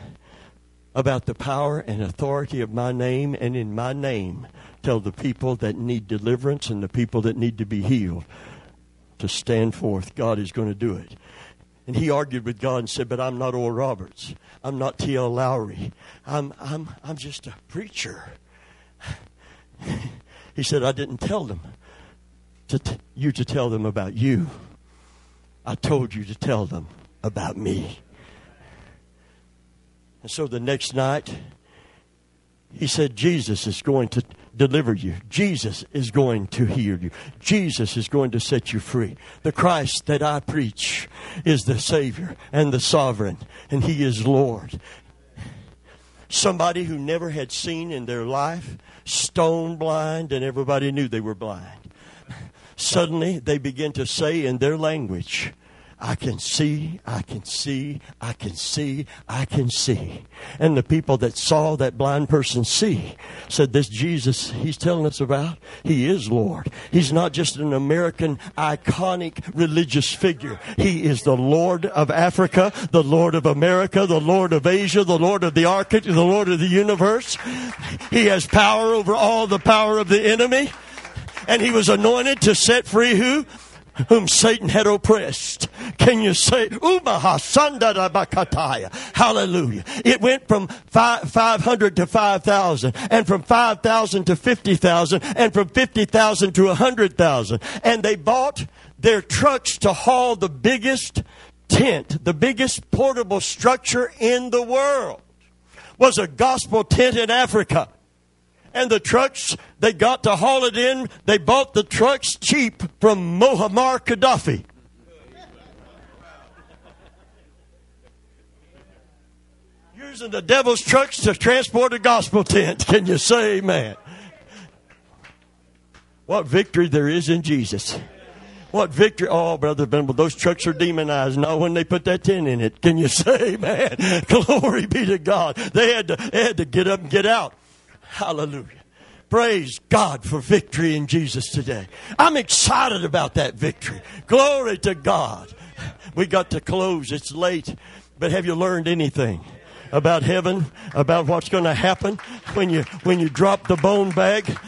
about the power and authority of my name, and in my name, tell the people that need deliverance and the people that need to be healed to stand forth. God is going to do it. And he argued with God and said, But I'm not Oral Roberts. I'm not T.L. Lowry. I'm, I'm, I'm just a preacher. he said, I didn't tell them to t- you to tell them about you. I told you to tell them about me. And so the next night, he said, Jesus is going to deliver you. Jesus is going to heal you. Jesus is going to set you free. The Christ that I preach is the Savior and the Sovereign, and He is Lord. Somebody who never had seen in their life, stone blind, and everybody knew they were blind. Suddenly, they begin to say in their language, I can see, I can see, I can see, I can see. And the people that saw that blind person see said, This Jesus he's telling us about, he is Lord. He's not just an American iconic religious figure. He is the Lord of Africa, the Lord of America, the Lord of Asia, the Lord of the Arctic, the Lord of the universe. He has power over all the power of the enemy. And he was anointed to set free who? Whom Satan had oppressed. Can you say, Hallelujah. It went from 500 to 5,000 and from 5,000 to 50,000 and from 50,000 to 100,000. And they bought their trucks to haul the biggest tent, the biggest portable structure in the world was a gospel tent in Africa and the trucks they got to haul it in, they bought the trucks cheap from Muammar Gaddafi. Using the devil's trucks to transport a gospel tent. Can you say amen? What victory there is in Jesus. What victory? Oh, Brother Venable, those trucks are demonized. Not when they put that tent in it. Can you say, man? Glory be to God. They had to, they had to get up and get out. Hallelujah. Praise God for victory in Jesus today. I'm excited about that victory. Glory to God. We got to close. It's late. But have you learned anything? about heaven, about what's going to happen when you when you drop the bone bag.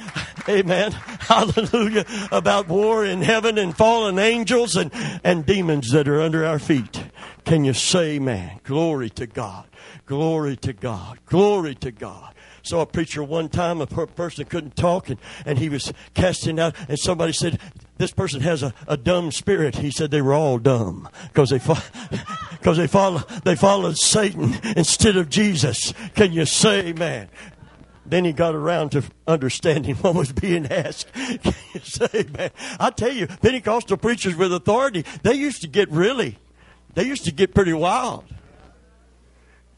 Amen. Hallelujah. About war in heaven and fallen angels and, and demons that are under our feet. Can you say, man, glory to God. Glory to God. Glory to God saw a preacher one time, a person couldn't talk, and, and he was casting out, and somebody said, This person has a, a dumb spirit. He said they were all dumb because they, fo- cause they, follow, they followed Satan instead of Jesus. Can you say amen? then he got around to understanding what was being asked. Can you say, man? I tell you, Pentecostal preachers with authority, they used to get really, they used to get pretty wild.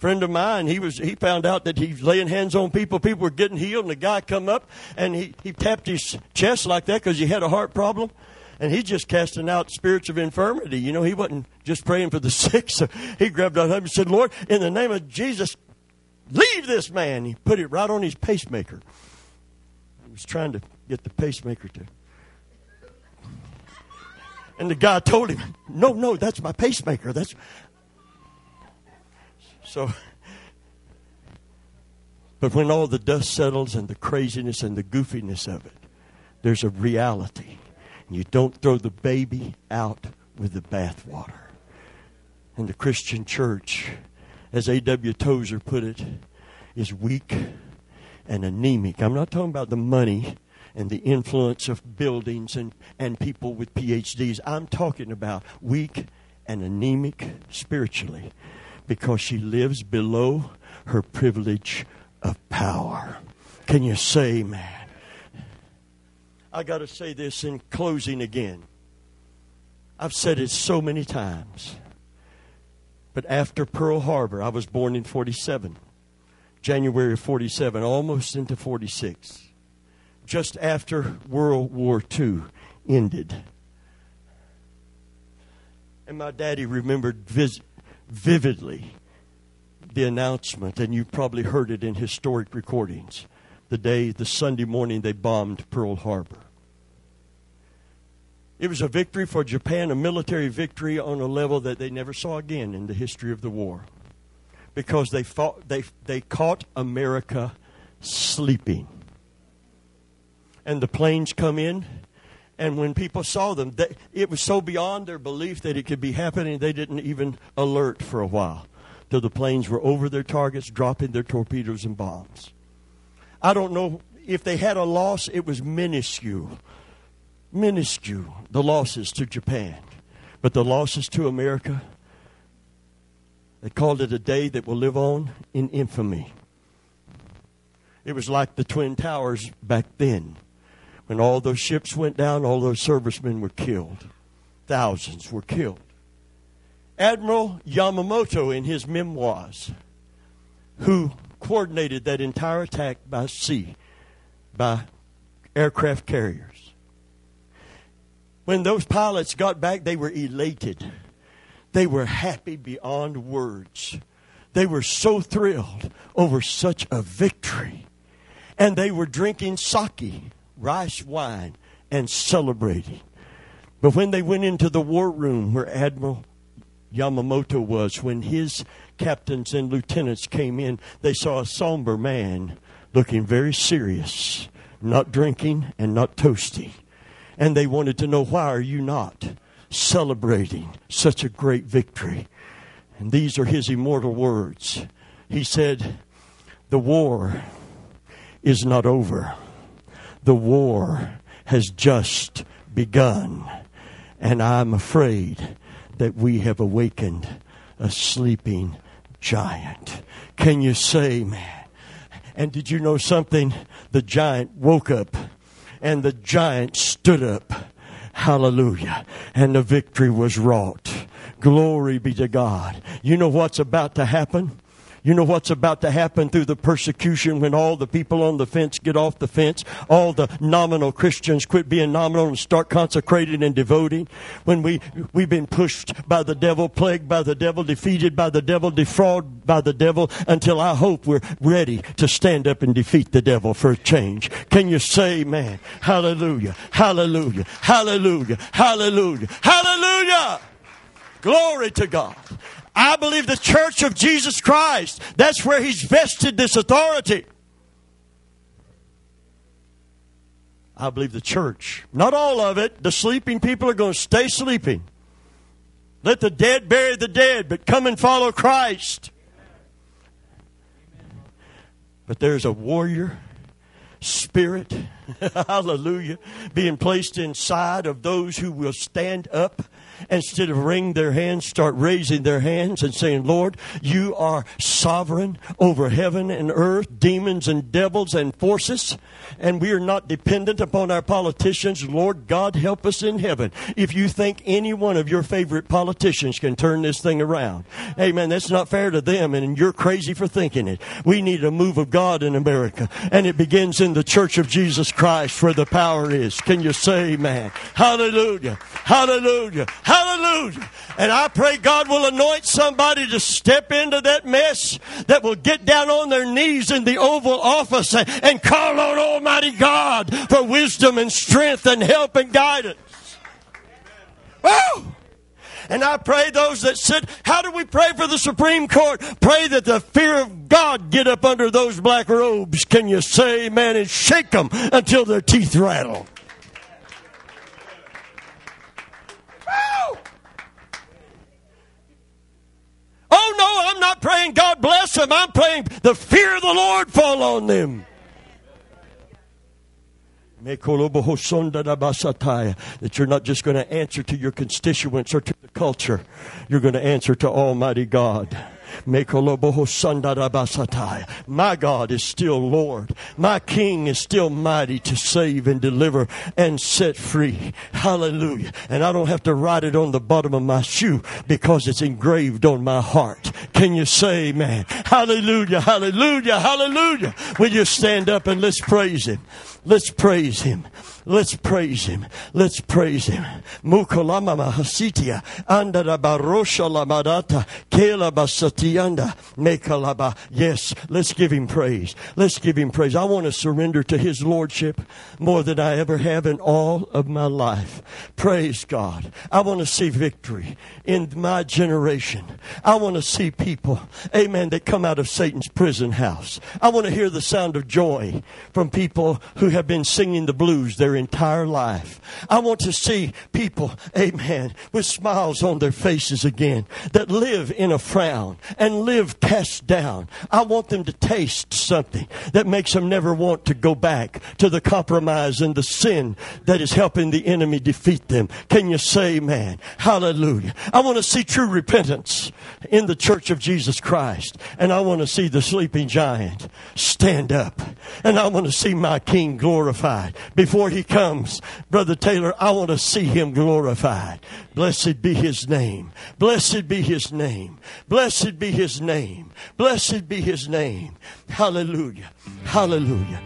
Friend of mine, he was he found out that he's laying hands on people, people were getting healed, and the guy come up and he, he tapped his chest like that because he had a heart problem. And he's just casting out spirits of infirmity. You know, he wasn't just praying for the sick. So he grabbed out him and said, Lord, in the name of Jesus, Leave this man. He put it right on his pacemaker. He was trying to get the pacemaker to. And the guy told him, No, no, that's my pacemaker. That's. So. But when all the dust settles and the craziness and the goofiness of it, there's a reality. You don't throw the baby out with the bathwater. And the Christian church as A.W. Tozer put it, is weak and anemic. I'm not talking about the money and the influence of buildings and, and people with PhDs. I'm talking about weak and anemic spiritually because she lives below her privilege of power. Can you say, man? I got to say this in closing again. I've said it so many times. But after Pearl Harbor, I was born in 47, January of 47, almost into 46, just after World War II ended. And my daddy remembered vis- vividly the announcement, and you probably heard it in historic recordings, the day, the Sunday morning they bombed Pearl Harbor. It was a victory for Japan, a military victory on a level that they never saw again in the history of the war. Because they, fought, they, they caught America sleeping. And the planes come in, and when people saw them, they, it was so beyond their belief that it could be happening, they didn't even alert for a while. Till the planes were over their targets, dropping their torpedoes and bombs. I don't know if they had a loss, it was minuscule minuscule, the losses to Japan. But the losses to America, they called it a day that will live on in infamy. It was like the Twin Towers back then. When all those ships went down, all those servicemen were killed. Thousands were killed. Admiral Yamamoto, in his memoirs, who coordinated that entire attack by sea, by aircraft carriers, when those pilots got back, they were elated. They were happy beyond words. They were so thrilled over such a victory. And they were drinking sake, rice wine, and celebrating. But when they went into the war room where Admiral Yamamoto was, when his captains and lieutenants came in, they saw a somber man looking very serious, not drinking and not toasting and they wanted to know why are you not celebrating such a great victory? And these are his immortal words. He said, The war is not over. The war has just begun. And I'm afraid that we have awakened a sleeping giant. Can you say, man? And did you know something? The giant woke up and the giant stood up. Hallelujah. And the victory was wrought. Glory be to God. You know what's about to happen? You know what's about to happen through the persecution when all the people on the fence get off the fence, all the nominal Christians quit being nominal and start consecrating and devoting. When we, we've been pushed by the devil, plagued by the devil, defeated by the devil, defrauded by the devil, until I hope we're ready to stand up and defeat the devil for a change. Can you say, man, hallelujah, hallelujah, hallelujah, hallelujah, hallelujah. Glory to God. I believe the church of Jesus Christ, that's where he's vested this authority. I believe the church, not all of it, the sleeping people are going to stay sleeping. Let the dead bury the dead, but come and follow Christ. But there's a warrior spirit Hallelujah. Being placed inside of those who will stand up instead of wringing their hands, start raising their hands and saying, Lord, you are sovereign over heaven and earth, demons and devils and forces, and we are not dependent upon our politicians. Lord God, help us in heaven. If you think any one of your favorite politicians can turn this thing around, amen, that's not fair to them, and you're crazy for thinking it. We need a move of God in America, and it begins in the church of Jesus Christ where the power is. Can you say amen? Hallelujah. Hallelujah. Hallelujah. And I pray God will anoint somebody to step into that mess that will get down on their knees in the Oval Office and, call on Almighty God for wisdom and strength and help and guidance. Woo! And I pray those that sit, how do we pray for the Supreme Court? Pray that the fear of God get up under those black robes. Can you say amen and shake them until their teeth rattle? Oh no, I'm not praying God bless them. I'm praying the fear of the Lord fall on them. That you're not just going to answer to your constituents or to the culture. You're going to answer to Almighty God. My God is still Lord. My King is still mighty to save and deliver and set free. Hallelujah. And I don't have to write it on the bottom of my shoe because it's engraved on my heart. Can you say, man? Hallelujah, hallelujah, hallelujah. Will you stand up and let's praise Him? Let's praise Him. Let's praise him. Let's praise him. Mukolama mahasitia andara barosha lamadata kela basatianda mekalaba. Yes, let's give him praise. Let's give him praise. I want to surrender to his lordship more than I ever have in all of my life. Praise God. I want to see victory in my generation. I want to see people, amen, that come out of Satan's prison house. I want to hear the sound of joy from people who have been singing the blues their entire life. I want to see people, amen, with smiles on their faces again that live in a frown and live cast down. I want them to taste something that makes them never want to go back to the compromise and the sin that is helping the enemy defeat them. Can you say, man? Hallelujah. I want to see true repentance in the church of Jesus Christ. And I want to see the sleeping giant stand up. And I want to see my king glorified before he comes. Brother Taylor, I want to see him glorified. Blessed be his name. Blessed be his name. Blessed be his name. Blessed be his name. Hallelujah. Hallelujah.